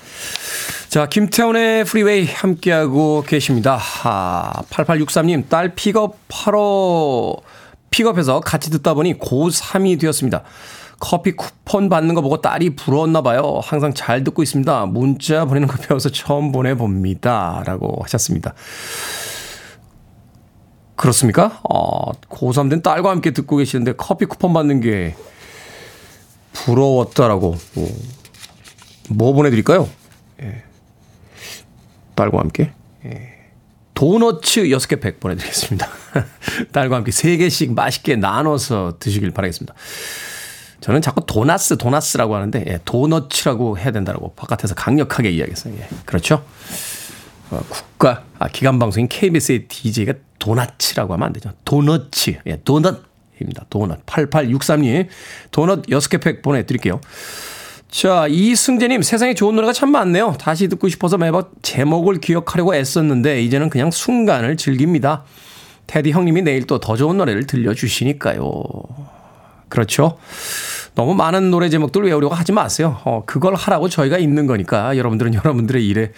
자, 김태훈의 프리웨이 함께하고 계십니다. 아, 8863님, 딸 픽업하러, 픽업해서 같이 듣다 보니 고3이 되었습니다. 커피 쿠폰 받는 거 보고 딸이 부러웠나 봐요. 항상 잘 듣고 있습니다. 문자 보내는 거 배워서 처음 보내봅니다. 라고 하셨습니다. 그렇습니까? 어, 고3 된 딸과 함께 듣고 계시는데 커피 쿠폰 받는 게 부러웠다라고. 뭐, 뭐 보내드릴까요? 예. 딸과 함께. 예. 도너츠 6개 팩 보내드리겠습니다. 딸과 함께 3개씩 맛있게 나눠서 드시길 바라겠습니다. 저는 자꾸 도나스, 도나스라고 하는데, 예, 도너츠라고 해야 된다고 바깥에서 강력하게 이야기했어요. 예, 그렇죠? 어, 국가, 아, 기관방송인 KBS의 DJ가 도나츠라고 하면 안 되죠. 도너츠, 예, 도넛입니다. 도넛. 8863님, 도넛 6개 팩 보내드릴게요. 자, 이승재님, 세상에 좋은 노래가 참 많네요. 다시 듣고 싶어서 매번 제목을 기억하려고 애썼는데, 이제는 그냥 순간을 즐깁니다. 테디 형님이 내일 또 더 좋은 노래를 들려주시니까요. 그렇죠. 너무 많은 노래 제목들 외우려고 하지 마세요. 어, 그걸 하라고 저희가 있는 거니까 여러분들은 여러분들의 일에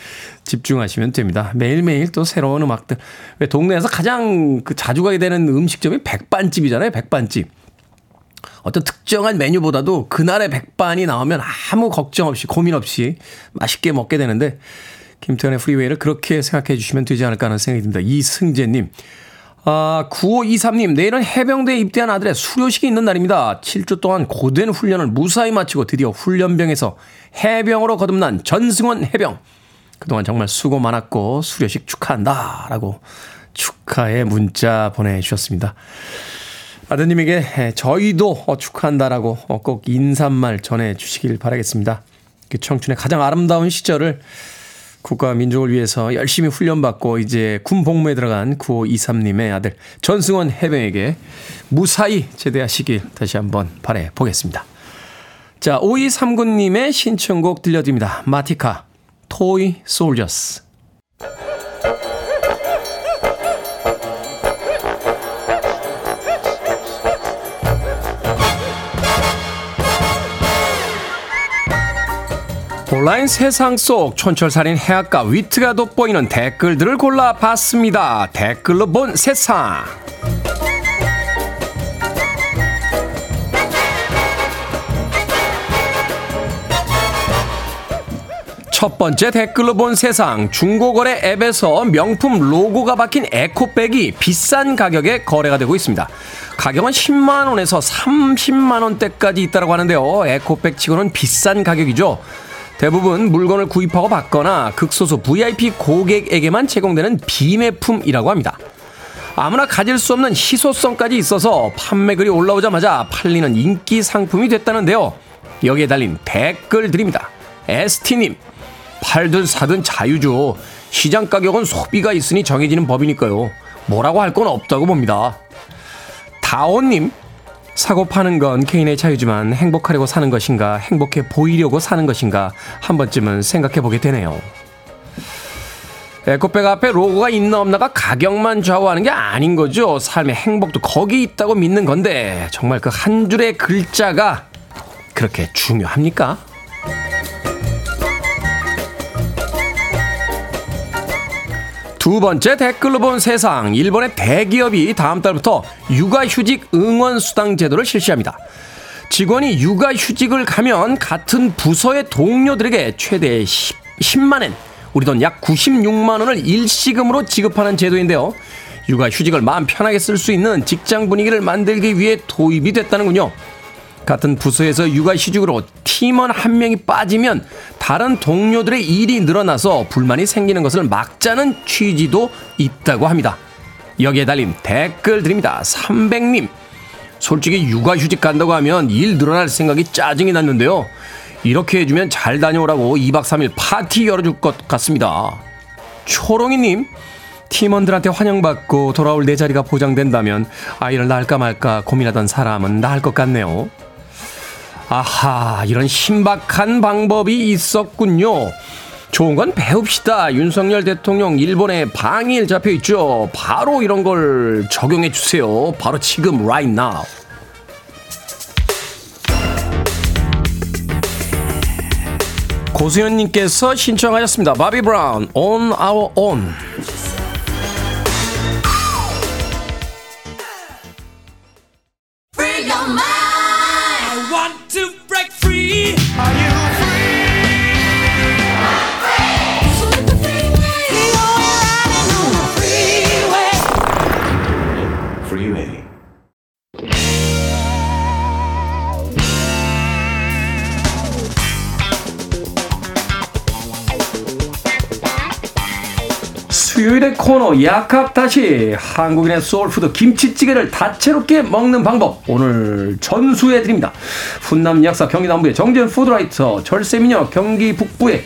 집중하시면 됩니다. 매일매일 또 새로운 음악들. 왜 동네에서 가장 그 자주 가게 되는 음식점이 백반집이잖아요. 백반집. 어떤 특정한 메뉴보다도 그날의 백반이 나오면 아무 걱정 없이 고민 없이 맛있게 먹게 되는데 김태현의 프리웨이를 그렇게 생각해 주시면 되지 않을까 하는 생각이 듭니다. 이승재님. 아, 9523님, 내일은 해병대에 입대한 아들의 수료식이 있는 날입니다. 7주 동안 고된 훈련을 무사히 마치고 드디어 훈련병에서 해병으로 거듭난 전승원 해병. 그동안 정말 수고 많았고 수료식 축하한다. 라고 축하의 문자 보내주셨습니다. 아드님에게 저희도 축하한다라고 꼭 인사말 전해주시길 바라겠습니다. 그 청춘의 가장 아름다운 시절을 국가 민족을 위해서 열심히 훈련받고 이제 군 복무에 들어간 9523님의 아들 전승원 해병에게 무사히 제대하시길 다시 한번 바래 보겠습니다. 자, 5239님의 신청곡 들려드립니다. 마티카, 토이 솔저스. 온라인 세상 속 촌철살인 해악과 위트가 돋보이는 댓글들을 골라봤습니다. 댓글로 본 세상. 첫 번째 댓글로 본 세상 중고거래 앱에서 명품 로고가 박힌 에코백이 비싼 가격에 거래가 되고 있습니다. 가격은 10만 원에서 30만 원대까지 있다고 하는데요. 에코백 치고는 비싼 가격이죠. 대부분 물건을 구입하고 받거나 극소수 VIP 고객에게만 제공되는 비매품이라고 합니다. 아무나 가질 수 없는 희소성까지 있어서 판매글이 올라오자마자 팔리는 인기 상품이 됐다는데요. 여기에 달린 댓글 드립니다. ST님, 팔든 사든 자유죠. 시장 가격은 소비가 있으니 정해지는 법이니까요. 뭐라고 할 건 없다고 봅니다. 다온님, 사고 파는 건 개인의 자유지만 행복하려고 사는 것인가, 행복해 보이려고 사는 것인가, 한 번쯤은 생각해 보게 되네요. 에코백 앞에 로고가 있나 없나가 가격만 좌우하는 게 아닌 거죠. 삶의 행복도 거기 있다고 믿는 건데 정말 그 한 줄의 글자가 그렇게 중요합니까? 두 번째 댓글로 본 세상. 일본의 대기업이 다음 달부터 육아휴직 응원수당 제도를 실시합니다. 직원이 육아휴직을 가면 같은 부서의 동료들에게 최대 10, 10만엔, 우리 돈 약 96만원을 일시금으로 지급하는 제도인데요. 육아휴직을 마음 편하게 쓸 수 있는 직장 분위기를 만들기 위해 도입이 됐다는군요. 같은 부서에서 육아 휴직으로 팀원 한 명이 빠지면 다른 동료들의 일이 늘어나서 불만이 생기는 것을 막자는 취지도 있다고 합니다. 여기에 달린 댓글 드립니다. 300님. 솔직히 육아 휴직 간다고 하면 일 늘어날 생각이 짜증이 났는데요. 이렇게 해주면 잘 다녀오라고 2박 3일 파티 열어줄 것 같습니다. 초롱이님. 팀원들한테 환영받고 돌아올 내 자리가 보장된다면 아이를 낳을까 말까 고민하던 사람은 낳을 것 같네요. 아하, 이런 신박한 방법이 있었군요. 좋은 건 배웁시다. 윤석열 대통령 일본에 방일 잡혀 있죠. 바로 이런 걸 적용해 주세요. 바로 지금 right now. 고수현님께서 신청하셨습니다. 바비 브라운, On Our Own. 코너 약학다식 한국인의 soul food 김치찌개를 다채롭게 먹는 방법 오늘 전수해드립니다. 훈남 약사 경기 남부의 정재훈 food writer 절세미녀 경기 북부에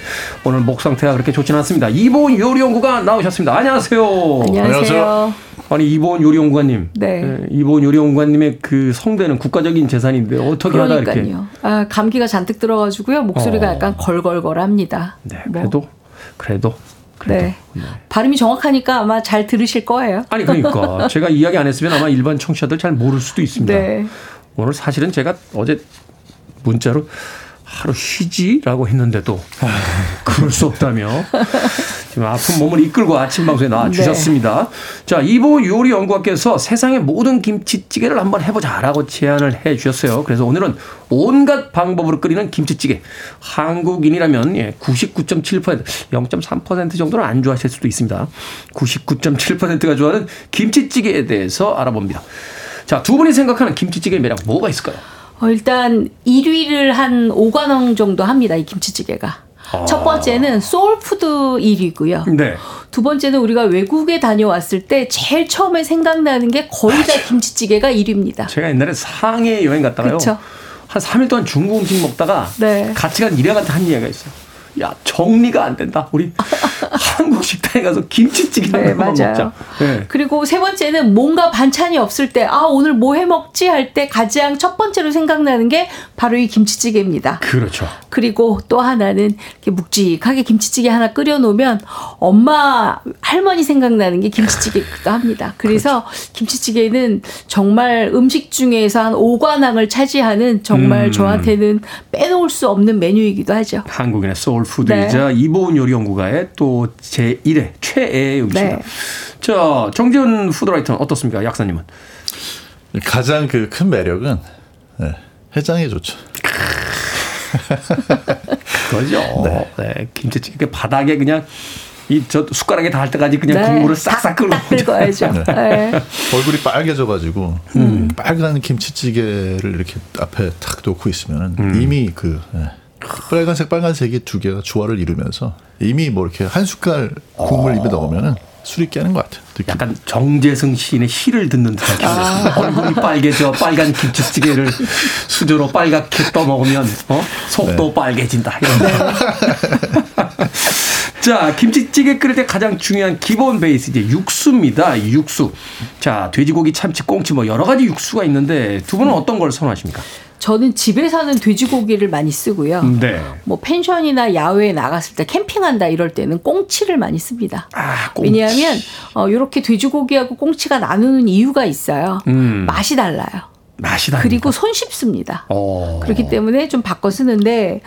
오늘 목 상태가 그렇게 좋지는 않습니다. 이보은 요리연구가 나오셨습니다. 안녕하세요. 안녕하세요. 아니 이보은 요리연구가님. 네. 네, 이보은 요리연구가님의 그 성대는 국가적인 재산인데 어떻게 하다 이렇게. 그러니까요. 아, 감기가 잔뜩 들어가지고요. 목소리가 어. 약간 걸걸걸합니다. 네, 뭐. 그래도 그래도 그래도. 네. 발음이 정확하니까 아마 잘 들으실 거예요. 아니 그러니까 제가 이야기 안 했으면 아마 일반 청취자들 잘 모를 수도 있습니다. 네. 오늘 사실은 제가 어제 문자로 하루 쉬지라고 했는데도 그럴 수 없다며 지금 아픈 몸을 이끌고 아침 방송에 나와 주셨습니다. 자 이보 요리 연구가께서 세상의 모든 김치찌개를 한번 해보자라고 제안을 해 주셨어요. 그래서 오늘은 온갖 방법으로 끓이는 김치찌개. 한국인이라면 예, 99.7% 0.3% 정도는 안 좋아하실 수도 있습니다. 99.7%가 좋아하는 김치찌개에 대해서 알아봅니다. 자 두 분이 생각하는 김치찌개의 매력 뭐가 있을까요? 어, 일단 1위를 한 5관왕 정도 합니다. 이 김치찌개가. 아. 첫 번째는 soul food 1위고요. 네. 두 번째는 우리가 외국에 다녀왔을 때 제일 처음에 생각나는 게 거의 다 김치찌개가 1위입니다. 제가 옛날에 상해 여행 갔다가요. 그쵸. 한 3일 동안 중국 음식 먹다가 네. 같이 간 일행한테 한 이야기가 있어요. 야, 정리가 안 된다. 우리 한국 식당에 가서 김치찌개 네, 한 번만 맞아요. 먹자. 네. 그리고 세 번째는 뭔가 반찬이 없을 때, 아, 오늘 뭐 해 먹지? 할 때 가장 첫 번째로 생각나는 게 바로 이 김치찌개입니다. 그렇죠. 그리고 또 하나는 이렇게 묵직하게 김치찌개 하나 끓여 놓으면 엄마, 할머니 생각나는 게 김치찌개기도 합니다. 그래서 김치찌개는 정말 음식 중에서 한 5관왕을 차지하는 정말 음. 저한테는 빼놓을 수 없는 메뉴이기도 하죠. 한국인의 소울 푸드이자 이보은 요리 연구가의 또 제1회 최애의 음식입니다. 네. 자, 정재훈 푸드라이터는 어떻습니까? 약사님은? 가장 그 큰 매력은 네, 해장이 좋죠. 그거죠. 네. 김치찌개 바닥에 그냥 이저 숟가락에 닿을 때까지 그냥 네. 국물을 싹싹 끓고 딱 긁어야죠. 네. 얼굴이 빨개져가지고 음. 빨간 김치찌개를 이렇게 앞에 탁 놓고 있으면 음. 이미 그 네, 빨간색 빨간색이 두 개가 조화를 이루면서 이미 뭐 이렇게 한 숟갈 국물 입에 넣으면은 술이 깨는 것 같아요. 느낌. 약간 정재승 시인의 시를 듣는 듯한 기분. 아. 얼굴이 빨개져 빨간 김치찌개를 수저로 빨갛게 떠먹으면 어? 속도 네. 빨개진다. 자, 김치찌개 끓일 때 가장 중요한 기본 베이스 이제 육수입니다. 육수. 자, 돼지고기, 참치, 꽁치 뭐 여러 가지 육수가 있는데 두 분은 어떤 걸 선호하십니까? 저는 집에서는 돼지고기를 많이 쓰고요. 네. 뭐 펜션이나 야외에 나갔을 때 캠핑한다 이럴 때는 꽁치를 많이 씁니다. 아, 꽁치. 왜냐하면 어, 이렇게 돼지고기하고 꽁치가 나누는 이유가 있어요. 음. 맛이 달라요. 맛이 다. 그리고 손쉽습니다. 어. 그렇기 때문에 좀 바꿔 쓰는데,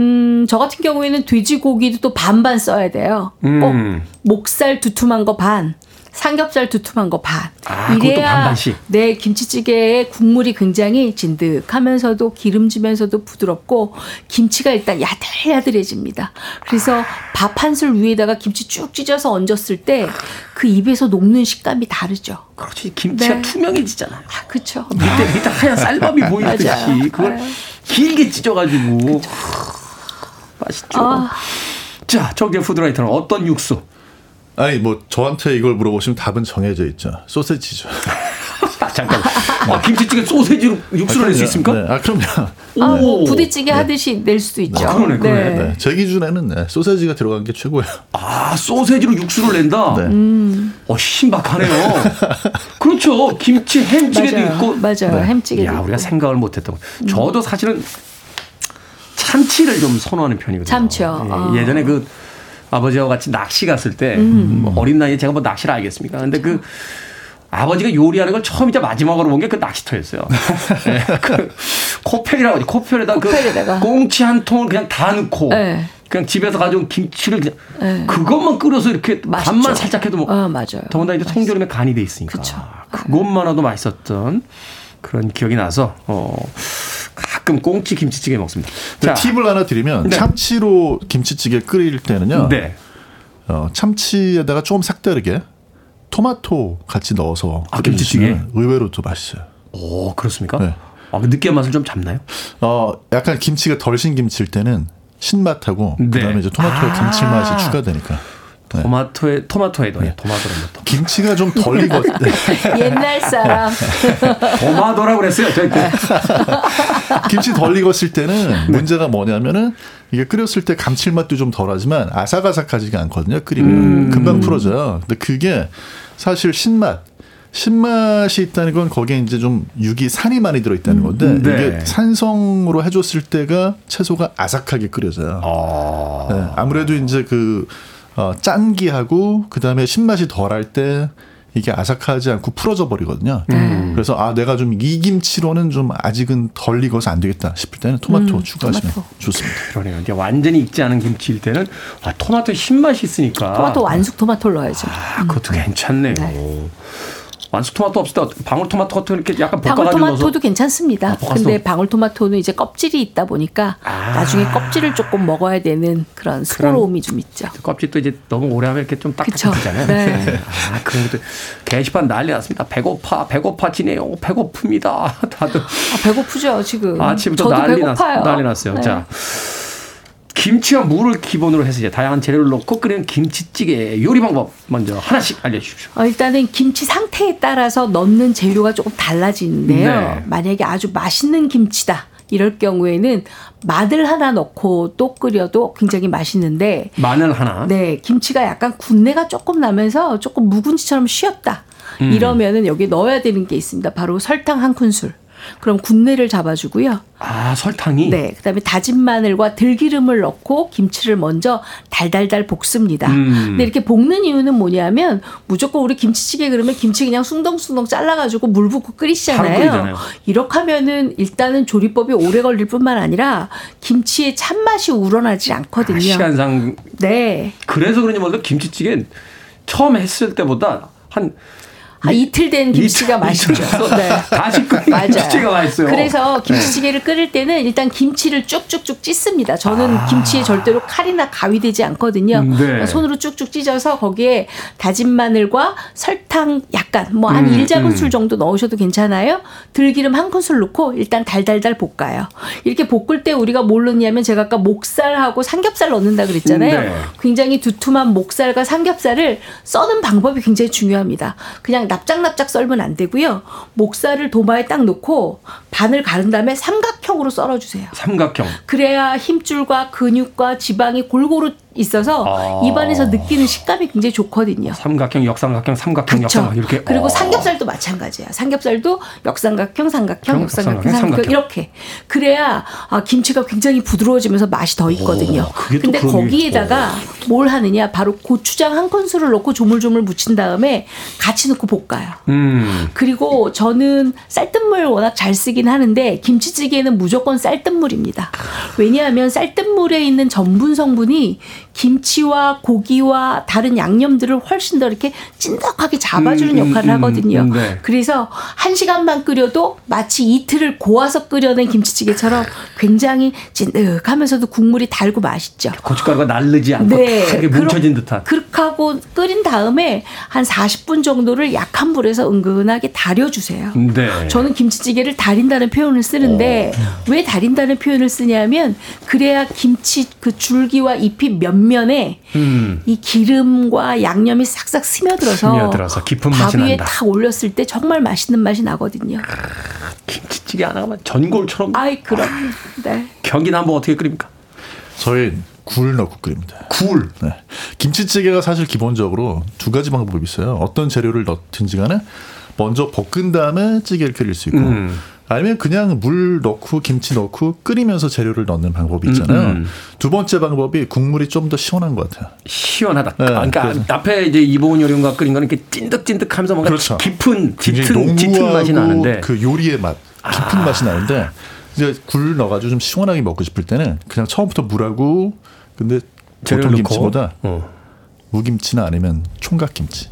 음, 저 같은 경우에는 돼지고기도 또 반반 써야 돼요. 꼭 음. 목살 두툼한 거 반, 삼겹살 두툼한 거 반. 아, 반반씩? 네, 김치찌개의 국물이 굉장히 진득하면서도 기름지면서도 부드럽고, 김치가 일단 야들야들해집니다. 그래서 밥 한 술 위에다가 김치 쭉 찢어서 얹었을 때, 그 입에서 녹는 식감이 다르죠. 그렇지. 김치가 네. 투명해지잖아요. 아, 그쵸. 밑에 밑에 하얀 쌀밥이 보이듯이. 그걸 아유. 길게 찢어가지고 맛있죠. 아. 자, 저기 푸드라이터는 어떤 육수? 아니 뭐 저한테 이걸 물어보시면 답은 정해져 있죠. 소세지죠. 아, 잠깐. 아, 김치찌개 소세지로 육수를 낼수 있습니까? 네. 아 그럼요. 아, 뭐 오. 부대찌개 하듯이 낼 수도 있죠. 그러네, 그러네. 네. 제 기준에는 네, 소세지가 들어간 게 최고예요. 아, 소세지로 육수를 낸다. 네. 음. 어, 신박하네요. 그렇죠. 김치 햄찌개도 맞아요. 있고. 맞아요. 햄찌개도 야, 있고. 우리가 생각을 못 했던 거. 저도 사실은 참치를 좀 선호하는 편이거든요. 참치요. 예, 아. 예전에 그 아버지와 같이 낚시 갔을 때 음. 뭐 어린 나이에 제가 뭐 낚시를 알겠습니까? 근데 그 아버지가 요리하는 걸 처음이자 마지막으로 본 게 그 낚시터였어요. 예, 그 코펠이라고 하죠. 코펠에다 그. 꽁치 한 통을 그냥 다 넣고 네. 그냥 집에서 가져온 김치를 그냥 네. 그것만 끓여서 이렇게 맛있죠. 간만 살짝 해도 뭐 아, 맞아요. 더군다나 이제 송조림에 간이 돼 있으니까 그쵸. 그것만으로도 맛있었던 그런 기억이 나서 어 가끔 꽁치 김치찌개 먹습니다. 근데 팁을 하나 드리면 네. 참치로 김치찌개 끓일 때는요. 네. 어, 참치에다가 조금 색다르게 토마토 같이 넣어서 아, 김치찌개? 의외로 또 맛있어요. 오 그렇습니까? 네. 아, 그 느끼한 맛을 좀 잡나요? 어, 약간 김치가 덜 신 김치일 때는 신맛하고 네. 그다음에 이제 토마토의 아. 감칠맛이 추가되니까. 네. 토마토에 토마토에도 예, 토마토를 넣어. 김치가 좀 덜 익었. 옛날 사람. 토마토라고 그랬어요. 저희 때. 김치 덜 익었을 네. 때는 문제가 뭐냐면은 이게 끓였을 때 감칠맛도 좀 덜하지만 아삭아삭하지가 않거든요. 끓이면 음. 금방 풀어져요. 근데 그게 사실 신맛. 신맛이 있다는 건 거기에 이제 좀 육이 산이 많이 들어 있다는 건데 네. 이게 산성으로 해줬을 때가 채소가 아삭하게 끓여져요. 아. 네, 아무래도 이제 그 어, 짠기하고 그 다음에 신맛이 덜할 때 이게 아삭하지 않고 풀어져 버리거든요. 그래서 아 내가 좀 이 김치로는 좀 아직은 덜 익어서 안 되겠다 싶을 때는 토마토 추가하시면 토마토. 좋습니다. 그러네요. 이제 완전히 익지 않은 김치일 때는 아, 토마토 신맛이 있으니까. 토마토 완숙 토마토를 넣어야죠. 아, 그것도 괜찮네요. 네. 완숙 토마토 없을 때 방울 토마토 같은 거 이렇게 약간 볶아가지고 방울토마토도 괜찮습니다. 아? 근데 방울토마토는 이제 껍질이 있다 보니까 아. 나중에 껍질을 조금 먹어야 되는 그런 수고로움이 좀 있죠. 껍질도 이제 너무 오래 하면 이렇게 좀. 딱딱해지잖아요. 네. 아, 그런 것도 게시판 난리 났습니다. 배고파, 배고파지네요. 배고픕니다. 다들 아, 배고프죠 지금. 아침부터 난리. 난리 났어요. 네. 자. 김치와 물을 기본으로 해서 이제 다양한 재료를 넣고 끓이는 김치찌개 요리 방법 먼저 하나씩 알려주십시오. 어, 일단은 김치 상태에 따라서 넣는 재료가 조금 달라지는데요. 네. 만약에 아주 맛있는 김치다. 이럴 경우에는 마늘 하나 넣고 또 끓여도 굉장히 맛있는데 마늘 하나. 네, 김치가 약간 군내가 조금 나면서 조금 묵은지처럼 쉬었다. 음. 이러면은 여기 넣어야 되는 게 있습니다. 바로 설탕 한 큰술. 그럼 군내를 잡아주고요. 아 설탕이. 네, 그다음에 다진 마늘과 들기름을 넣고 김치를 먼저 달달달 볶습니다. 음. 근데 이렇게 볶는 이유는 뭐냐면 무조건 우리 김치찌개 그러면 김치 그냥 숭덩숭덩 잘라가지고 물 붓고 끓이시잖아요. 이렇게 하면은 일단은 조리법이 오래 걸릴 뿐만 아니라 김치의 찬맛이 우러나지 아, 않거든요. 시간상 네. 그래서 그런지 몰라도 김치찌개 처음 했을 때보다 한 한 이틀 된 김치가 맛있죠. 네. 다시 끓인. 김치찌개가 맛있어요. 네. 그래서 김치찌개를 끓일 때는 일단 김치를 쭉쭉쭉 찢습니다. 저는 김치에 절대로 칼이나 가위 되지 않거든요. 아. 음, 네. 손으로 쭉쭉 찢어서 거기에 다진 마늘과 설탕 약간 뭐한 음, 일 작은 음. 술 정도 넣으셔도 괜찮아요. 들기름 한 큰술 넣고 일단 달달달 볶아요. 이렇게 볶을 때 우리가 뭘 넣냐면 제가 아까 목살하고 삼겹살 넣는다 그랬잖아요. 네. 굉장히 두툼한 목살과 삼겹살을 써는 방법이 굉장히 중요합니다. 그냥 납작납작 썰면 안 되고요. 목살을 도마에 딱 놓고 반을 가른 다음에 삼각형으로 썰어주세요. 삼각형. 그래야 힘줄과 근육과 지방이 골고루 있어서 아. 입안에서 느끼는 식감이 굉장히 좋거든요. 삼각형, 역삼각형, 삼각형, 그렇죠. 역삼각형 이렇게. 그리고 어. 삼겹살도 마찬가지야. 삼겹살도 역삼각형, 삼각형, 형, 역삼각형, 삼각형, 삼각형. 이렇게 그래야 아, 김치가 굉장히 부드러워지면서 맛이 더 있거든요. 또 근데 거기에다가 뭘 하느냐? 바로 고추장 한 큰술을 넣고 조물조물 묻힌 다음에 같이 넣고 볶아요. 음. 그리고 저는 쌀뜨물 워낙 잘 쓰긴 하는데 김치찌개는 무조건 쌀뜨물입니다. 왜냐하면 쌀뜨물에 있는 전분 성분이 김치와 고기와 다른 양념들을 훨씬 더 이렇게 찐득하게 잡아주는 음, 음, 역할을 음, 하거든요. 음, 네. 그래서 한 시간만 끓여도 마치 이틀을 고아서 끓여낸 김치찌개처럼 굉장히 찐득하면서도 국물이 달고 맛있죠. 고춧가루가 날르지 않고 크게 뭉쳐진 듯한. 그렇게 하고 끓인 다음에 한 40분 정도를 약한 불에서 은근하게 달여주세요. 네. 저는 김치찌개를 달인다는 표현을 쓰는데 왜 달인다는 표현을 쓰냐면 그래야 김치 그 줄기와 잎이 면 면에 음. 이 기름과 양념이 싹싹 스며들어서 스며들어서 깊은 밥 맛이 위에 난다. 탁 올렸을 때 정말 맛있는 맛이 나거든요. 김치찌개 하나가 전골처럼 아이 그럼 네. 경기는 한번 어떻게 끓입니까? 저희 굴 넣고 끓입니다. 굴. 네. 김치찌개가 사실 기본적으로 두 가지 방법이 있어요. 어떤 재료를 넣든지 간에 먼저 볶은 다음에 찌개를 끓일 수 있고 음. 아니면 그냥 물 넣고 김치 넣고 끓이면서 재료를 넣는 방법이 있잖아요. 음, 음. 두 번째 방법이 국물이 좀 더 시원한 것 같아요. 시원하다. 네, 그러니까 그래서. 앞에 이제 이보은 요리가 끓인 거는 이렇게 찐득찐득하면서 뭔가 그렇죠. 깊은 짙은 짙은 맛이 나는데 아. 그 요리의 맛, 깊은 맛이 나는데 이제 굴 넣어가지고 좀 시원하게 먹고 싶을 때는 그냥 처음부터 물하고 근데 보통. 김치보다 어. 무김치나 아니면 총각김치.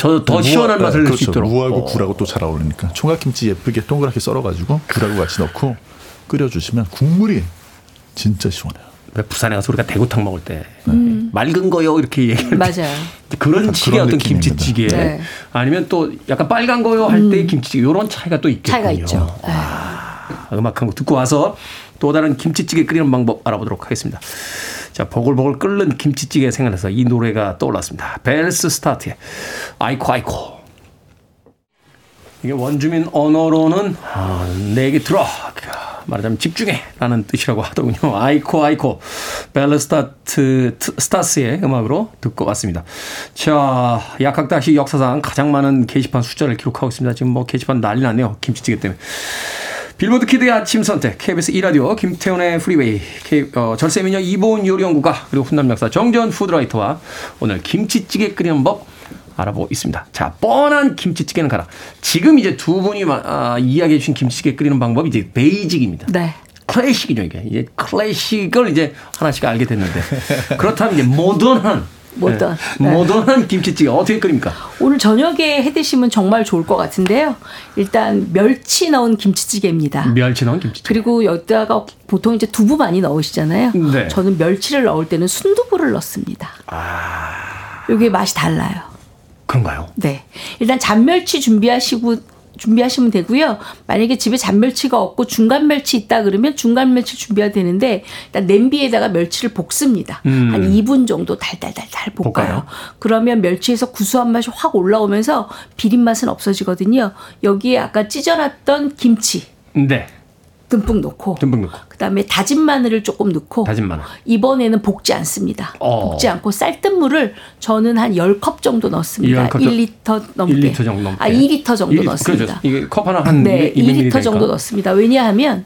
저 더 시원한 네, 맛을 낼수 그렇죠. 있도록. 무하고 어. 굴하고 또 잘 어울리니까 총각김치 예쁘게 동그랗게 썰어가지고 굴하고 같이 넣고 끓여주시면 국물이 진짜 시원해요. 왜 부산에 가서 우리가 대구탕 먹을 때 음. 맑은 거요 이렇게 얘기할 때 맞아요. 그런 식의 어떤. 김치찌개 네. 아니면 또 약간 빨간 거요 할때 김치찌개 이런 차이가 또 있겠군요. 차이가 있죠. 네. 아, 음악 한 곡 듣고 와서 또 다른 김치찌개 끓이는 방법 알아보도록 하겠습니다. 자, 보글보글 끓는 김치찌개 생각나서 이 노래가 떠올랐습니다. 벨 스타스의 Iko Iko. 이게 원주민 언어로는 아, 예를 들어 말하자면 집중해라는 뜻이라고 하더군요. Iko Iko 벨스타트 스타스의 음악으로 듣고 왔습니다. 자 약학다식 역사상 가장 많은 게시판 숫자를 기록하고 있습니다. 지금 뭐 게시판 난리 났네요. 김치찌개 때문에. 빌보드 Kid의 아침 선택 KBS 2라디오 김태훈의 프리웨이 K, 어, 절세미녀 이보은 요리연구가 그리고 훈남 약사 정재훈 food writer와 오늘 김치찌개 끓이는 법 알아보고 있습니다. 자, 뻔한 김치찌개는 가라. 지금 이제 두 분이 아, 이야기해 주신 김치찌개 끓이는 방법이 이제 basic입니다. 네. 클래식이죠, 이게. 이제 클래식을 이제 하나씩 알게 됐는데. 그렇다면 이제 모던한. 모던. 네, 네. 모던한 김치찌개 어떻게 끓입니까? 오늘 저녁에 해 드시면 정말 좋을 것 같은데요. 일단 멸치 넣은 김치찌개입니다. 멸치 넣은 김치찌개. 그리고 여기다가 보통 이제 두부 많이 넣으시잖아요. 네. 저는 멸치를 넣을 때는 순두부를 넣습니다. 아. 이게 맛이 달라요. 그런가요? 네. 일단 잔멸치 준비하시고 준비하시면 되고요. 만약에 집에 잔멸치가 없고 중간 멸치 있다 그러면 중간 멸치 준비해야 되는데 일단 냄비에다가 멸치를 볶습니다. 음. 한 2분 정도 달달달달 볶아요. 볶아요. 그러면 멸치에서 구수한 맛이 확 올라오면서 비린 맛은 없어지거든요. 여기에 아까 찢어놨던 김치 네. 듬뿍 넣고 듬뿍 넣고. 그다음에 다진 마늘을 조금 넣고 다진 마늘. 이번에는 볶지 않습니다. 어. 볶지 않고 쌀뜨물을 저는 한 10컵 정도 넣습니다. 10컵 정- 1리터 넘게. 1리터 정도 넘게. 아, 2리터 정도 1리터, 넣습니다. 그렇죠. 이게 컵 하나 한 네, 200ml 2리터 정도 넣습니다. 왜냐하면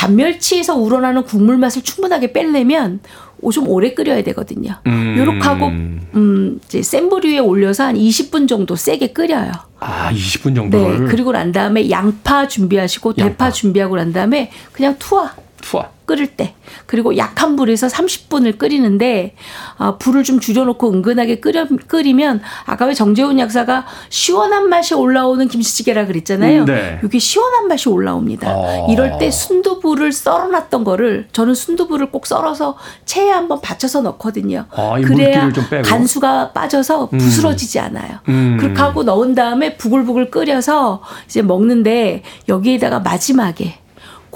잔멸치에서 우러나는 국물 맛을 충분하게 빼려면 오- 좀 오래 끓여야 되거든요. 음. 요렇게 하고 음, 이제 센 불 위에 올려서 한 20분 정도 세게 끓여요. 아, 20분 네. 정도를. 그리고 난 다음에 양파 준비하시고 양파. 대파 준비하고 난 다음에 그냥 투하 투하. 끓일 때 그리고 약한 불에서 30분을 끓이는데 아, 불을 좀 줄여놓고 은근하게 끓여, 끓이면 아까 왜 정재훈 약사가 시원한 맛이 올라오는 김치찌개라 그랬잖아요. 음, 네. 이게 시원한 맛이 올라옵니다. 어. 이럴 때 순두부를 썰어놨던 거를 저는 순두부를 꼭 썰어서 체에 한번 받쳐서 넣거든요. 아, 이 그래야 물기를 좀 빼고. 간수가 빠져서 부스러지지 않아요. 음. 그렇게 하고 넣은 다음에 부글부글 끓여서 이제 먹는데 여기에다가 마지막에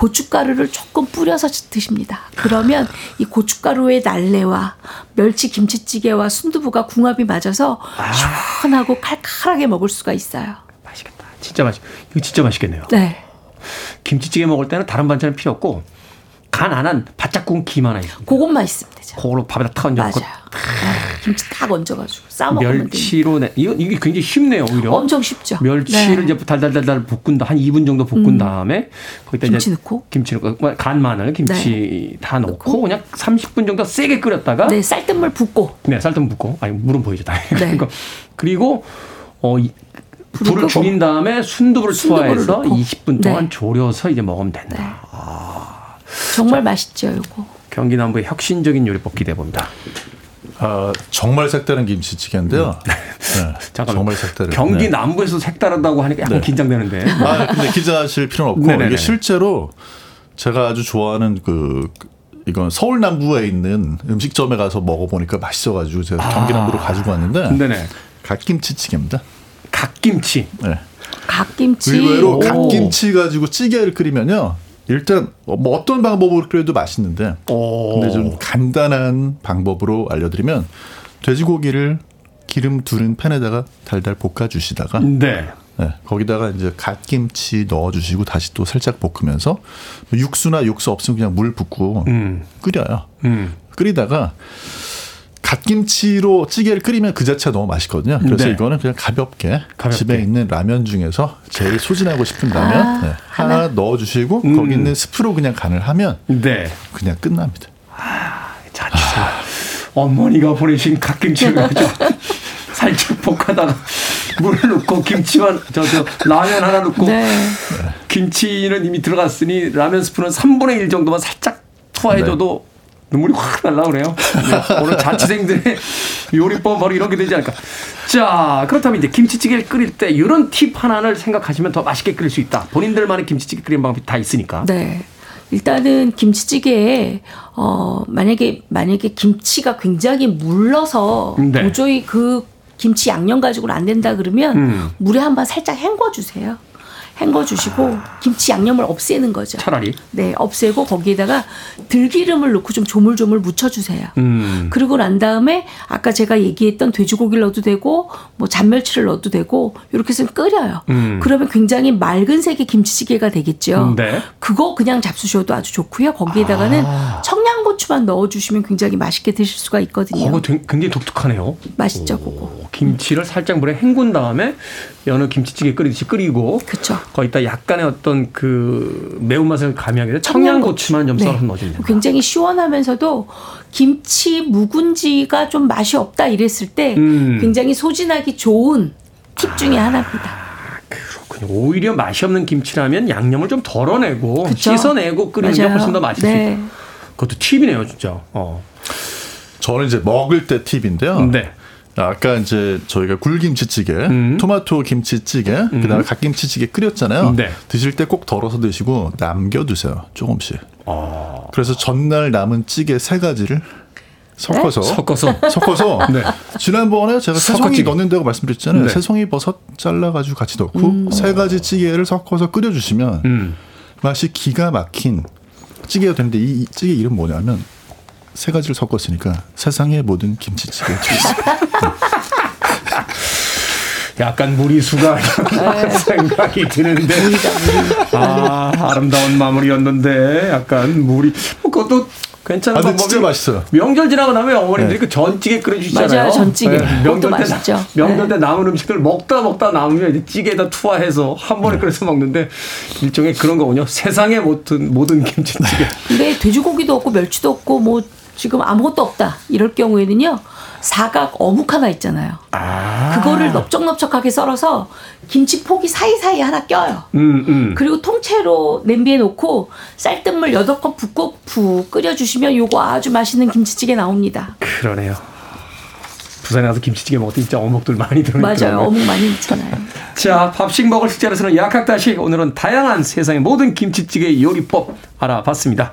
고춧가루를 조금 뿌려서 드십니다. 그러면 이 고춧가루의 날래와 멸치 김치찌개와 순두부가 궁합이 맞아서 시원하고 칼칼하게 먹을 수가 있어요. 맛있겠다. 진짜 맛있. 이거 진짜 맛있겠네요. 네. 김치찌개 먹을 때는 다른 반찬 필요 없고 간 안 한 바짝 구운 김 하나 있습니다. 그것만 있으면 되죠. 그걸로 밥에다 타 얹어 놓고 맞아요. 네. 김치 딱 얹어가지고 싸 먹으면 됩니다. 멸치로 내 이거 이게 굉장히 쉽네요 오히려. 엄청 쉽죠. 멸치를 네. 이제 달달달달 볶은 다 한 2분 정도 볶은 다음에 거기다 김치 이제 넣고. 김치 넣고 뭐간 마늘 김치 다 넣고, 넣고. 그냥 30분 정도 세게 끓였다가 네, 쌀뜨물 붓고 네, 쌀뜨물 붓고 아니 물은 보이죠 다. 네. 그러니까 그리고 어 이, 불을. 줄인 다음에 순두부를 투하해서 넣고. 20분 동안 네. 졸여서 이제 먹으면 된다. 네. 정말 맛있죠, 요거. 경기 남부의 혁신적인 요리법 기대해 봅니다. 아, 정말 색다른 김치찌개인데요. 네, 잠깐만. 정말 색다른. 경기 네. 남부에서 색다르다고 하니까 약간 네. 긴장되는데. 아, 근데 기자하실 필요는 없고 네네네. 이게 실제로 제가 아주 좋아하는 그 이건 서울 남부에 있는 음식점에 가서 먹어보니까 맛있어가지고 제가 경기 남부로 가지고 왔는데 아. 네네. 갓김치찌개입니다. 갓김치. 네. 갓김치. 의외로 오. 갓김치 가지고 찌개를 끓이면요. 일단 뭐 어떤 방법으로 끓여도 맛있는데 오. 근데 좀 간단한 방법으로 알려드리면 돼지고기를 기름 두른 팬에다가 달달 볶아 주시다가 네. 네, 거기다가 이제 갓김치 넣어주시고 다시 또 살짝 볶으면서 육수나 육수 없으면 그냥 물 붓고 음. 끓여요. 음. 끓이다가 갓김치로 찌개를 끓이면 그 자체가 너무 맛있거든요. 그래서 네. 이거는 그냥 가볍게, 가볍게. 집에 있는 라면 중에서 제일 소진하고 싶은 라면 아, 네, 하나, 넣어주시고 음. 거기 있는 스프로 그냥 간을 하면 네. 그냥 끝납니다. 자, 주세요. 어머니가 보내신 갓김치를 가지고 살짝 볶아다가 물을 넣고 김치만 저저 라면 하나 넣고 네. 김치는 이미 들어갔으니 라면 스프는 3분의 1 정도만 살짝 투하해줘도 눈물이 확 날라 그래요. 네, 오늘 자취생들의 요리법 바로 이런 게 되지 않을까. 자, 그렇다면 이제 김치찌개를 끓일 때 이런 팁 하나를 생각하시면 더 맛있게 끓일 수 있다. 본인들만의 김치찌개 끓이는 방법이 다 있으니까. 네. 일단은 김치찌개에 어 만약에 만약에 김치가 굉장히 물러서 네. 도저히 그 김치 양념 가지고는 안 된다 그러면 음. 물에 한번 살짝 헹궈 주세요. 헹궈 주시고 김치 양념을 없애는 거죠. 차라리. 네, 없애고 거기에다가 들기름을 넣고 좀 조물조물 묻혀주세요. 음. 그리고 난 다음에 아까 제가 얘기했던 돼지고기를 넣어도 되고 뭐 잔멸치를 넣어도 되고 이렇게 해서 끓여요. 음. 그러면 굉장히 맑은 색의 김치찌개가 되겠죠. 네. 그거 그냥 잡수셔도 아주 좋고요. 거기에다가는 청양고추만 넣어주시면 굉장히 맛있게 드실 수가 있거든요. 어, 굉장히 독특하네요. 맛있죠, 그거. 오, 김치를 살짝 물에 헹군 다음에 여느 김치찌개 끓이듯이 끓이고 그쵸. 거기다 약간의 어떤 그 매운맛을 가미하기 위해서 청양고추만 좀 네. 썰어서 넣어주면. 굉장히 시원하면서도 김치 묵은지가 좀 맛이 없다 이랬을 때 음. 굉장히 소진하기 좋은 팁 중에 하나입니다. 그렇군요. 오히려 맛이 없는 김치라면 양념을 좀 덜어내고 그쵸? 씻어내고 끓이는 게 맞아요. 훨씬 더 맛있을 네. 수 있다. 그것도 팁이네요, 진짜. 어. 저는 이제 먹을 때 팁인데요. 네. 아까 이제 저희가 굴김치찌개, 음. 토마토 김치찌개, 그다음에 갓김치찌개 끓였잖아요. 네. 드실 때 꼭 덜어서 드시고 남겨두세요 조금씩. 어. 그래서 전날 남은 찌개 세 가지를 섞어서 섞어서. 섞어서 네. 지난번에 제가 새송이. 넣는다고 말씀드렸잖아요. 네. 새송이 버섯 잘라가지고 같이 넣고 세 가지 찌개를 섞어서 끓여주시면 음. 맛이 기가 막힌 찌개가 되는데 이 찌개 이름 뭐냐면 세 가지를 섞었으니까 세상의 모든 김치찌개. 약간 무리수가 네. 생각이 드는데 아 아름다운 마무리였는데 약간 무리 뭐 그것도 괜찮은 아, 진짜 맛있어요. 명절 지나고 나면 어머님들이 네. 그 전찌개 끓여주시잖아요. 맞아요, 전찌개. 그것도 명절 때 맛있죠. 나- 명절 네. 때 남은 음식들 먹다 먹다 남으면 이제 찌개에다 투하해서 한 번에 끓여서 먹는데 일종의 그런 거군요. 세상의 모든 모든 김치찌개. 근데 돼지고기도 없고 멸치도 없고 뭐 지금 아무것도 없다 이럴 경우에는요 사각 어묵 하나 있잖아요. 아. 그거를 넓적넓적하게 썰어서 김치 포기 사이사이에 하나 껴요. 음 음. 그리고 통째로 냄비에 놓고 쌀뜨물 8컵 붓고 푹 끓여주시면 요거 아주 맛있는 김치찌개 나옵니다. 그러네요. 부산에 가서 김치찌개 먹을 때 진짜 어묵들 많이 들어있더라고요. 맞아요. 어묵 많이 넣잖아요. 자, 밥식 먹을 식재로서는 약학다식 오늘은 다양한 세상의 모든 김치찌개 요리법 알아봤습니다.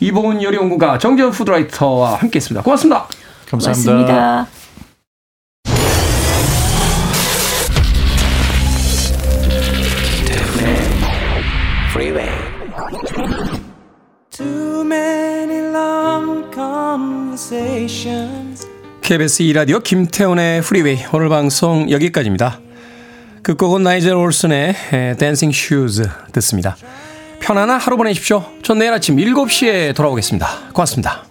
이보은 요리연구가 정재훈 food writer와 함께했습니다. 고맙습니다. 감사합니다. 고맙습니다. Too many long conversations. KBS 2라디오 김태훈의 프리웨이 오늘 방송 여기까지입니다. 끝곡은 나이젤 올슨의 댄싱 슈즈 듣습니다. 편안한 하루 보내십시오. 전 내일 아침 7시에 돌아오겠습니다. 고맙습니다.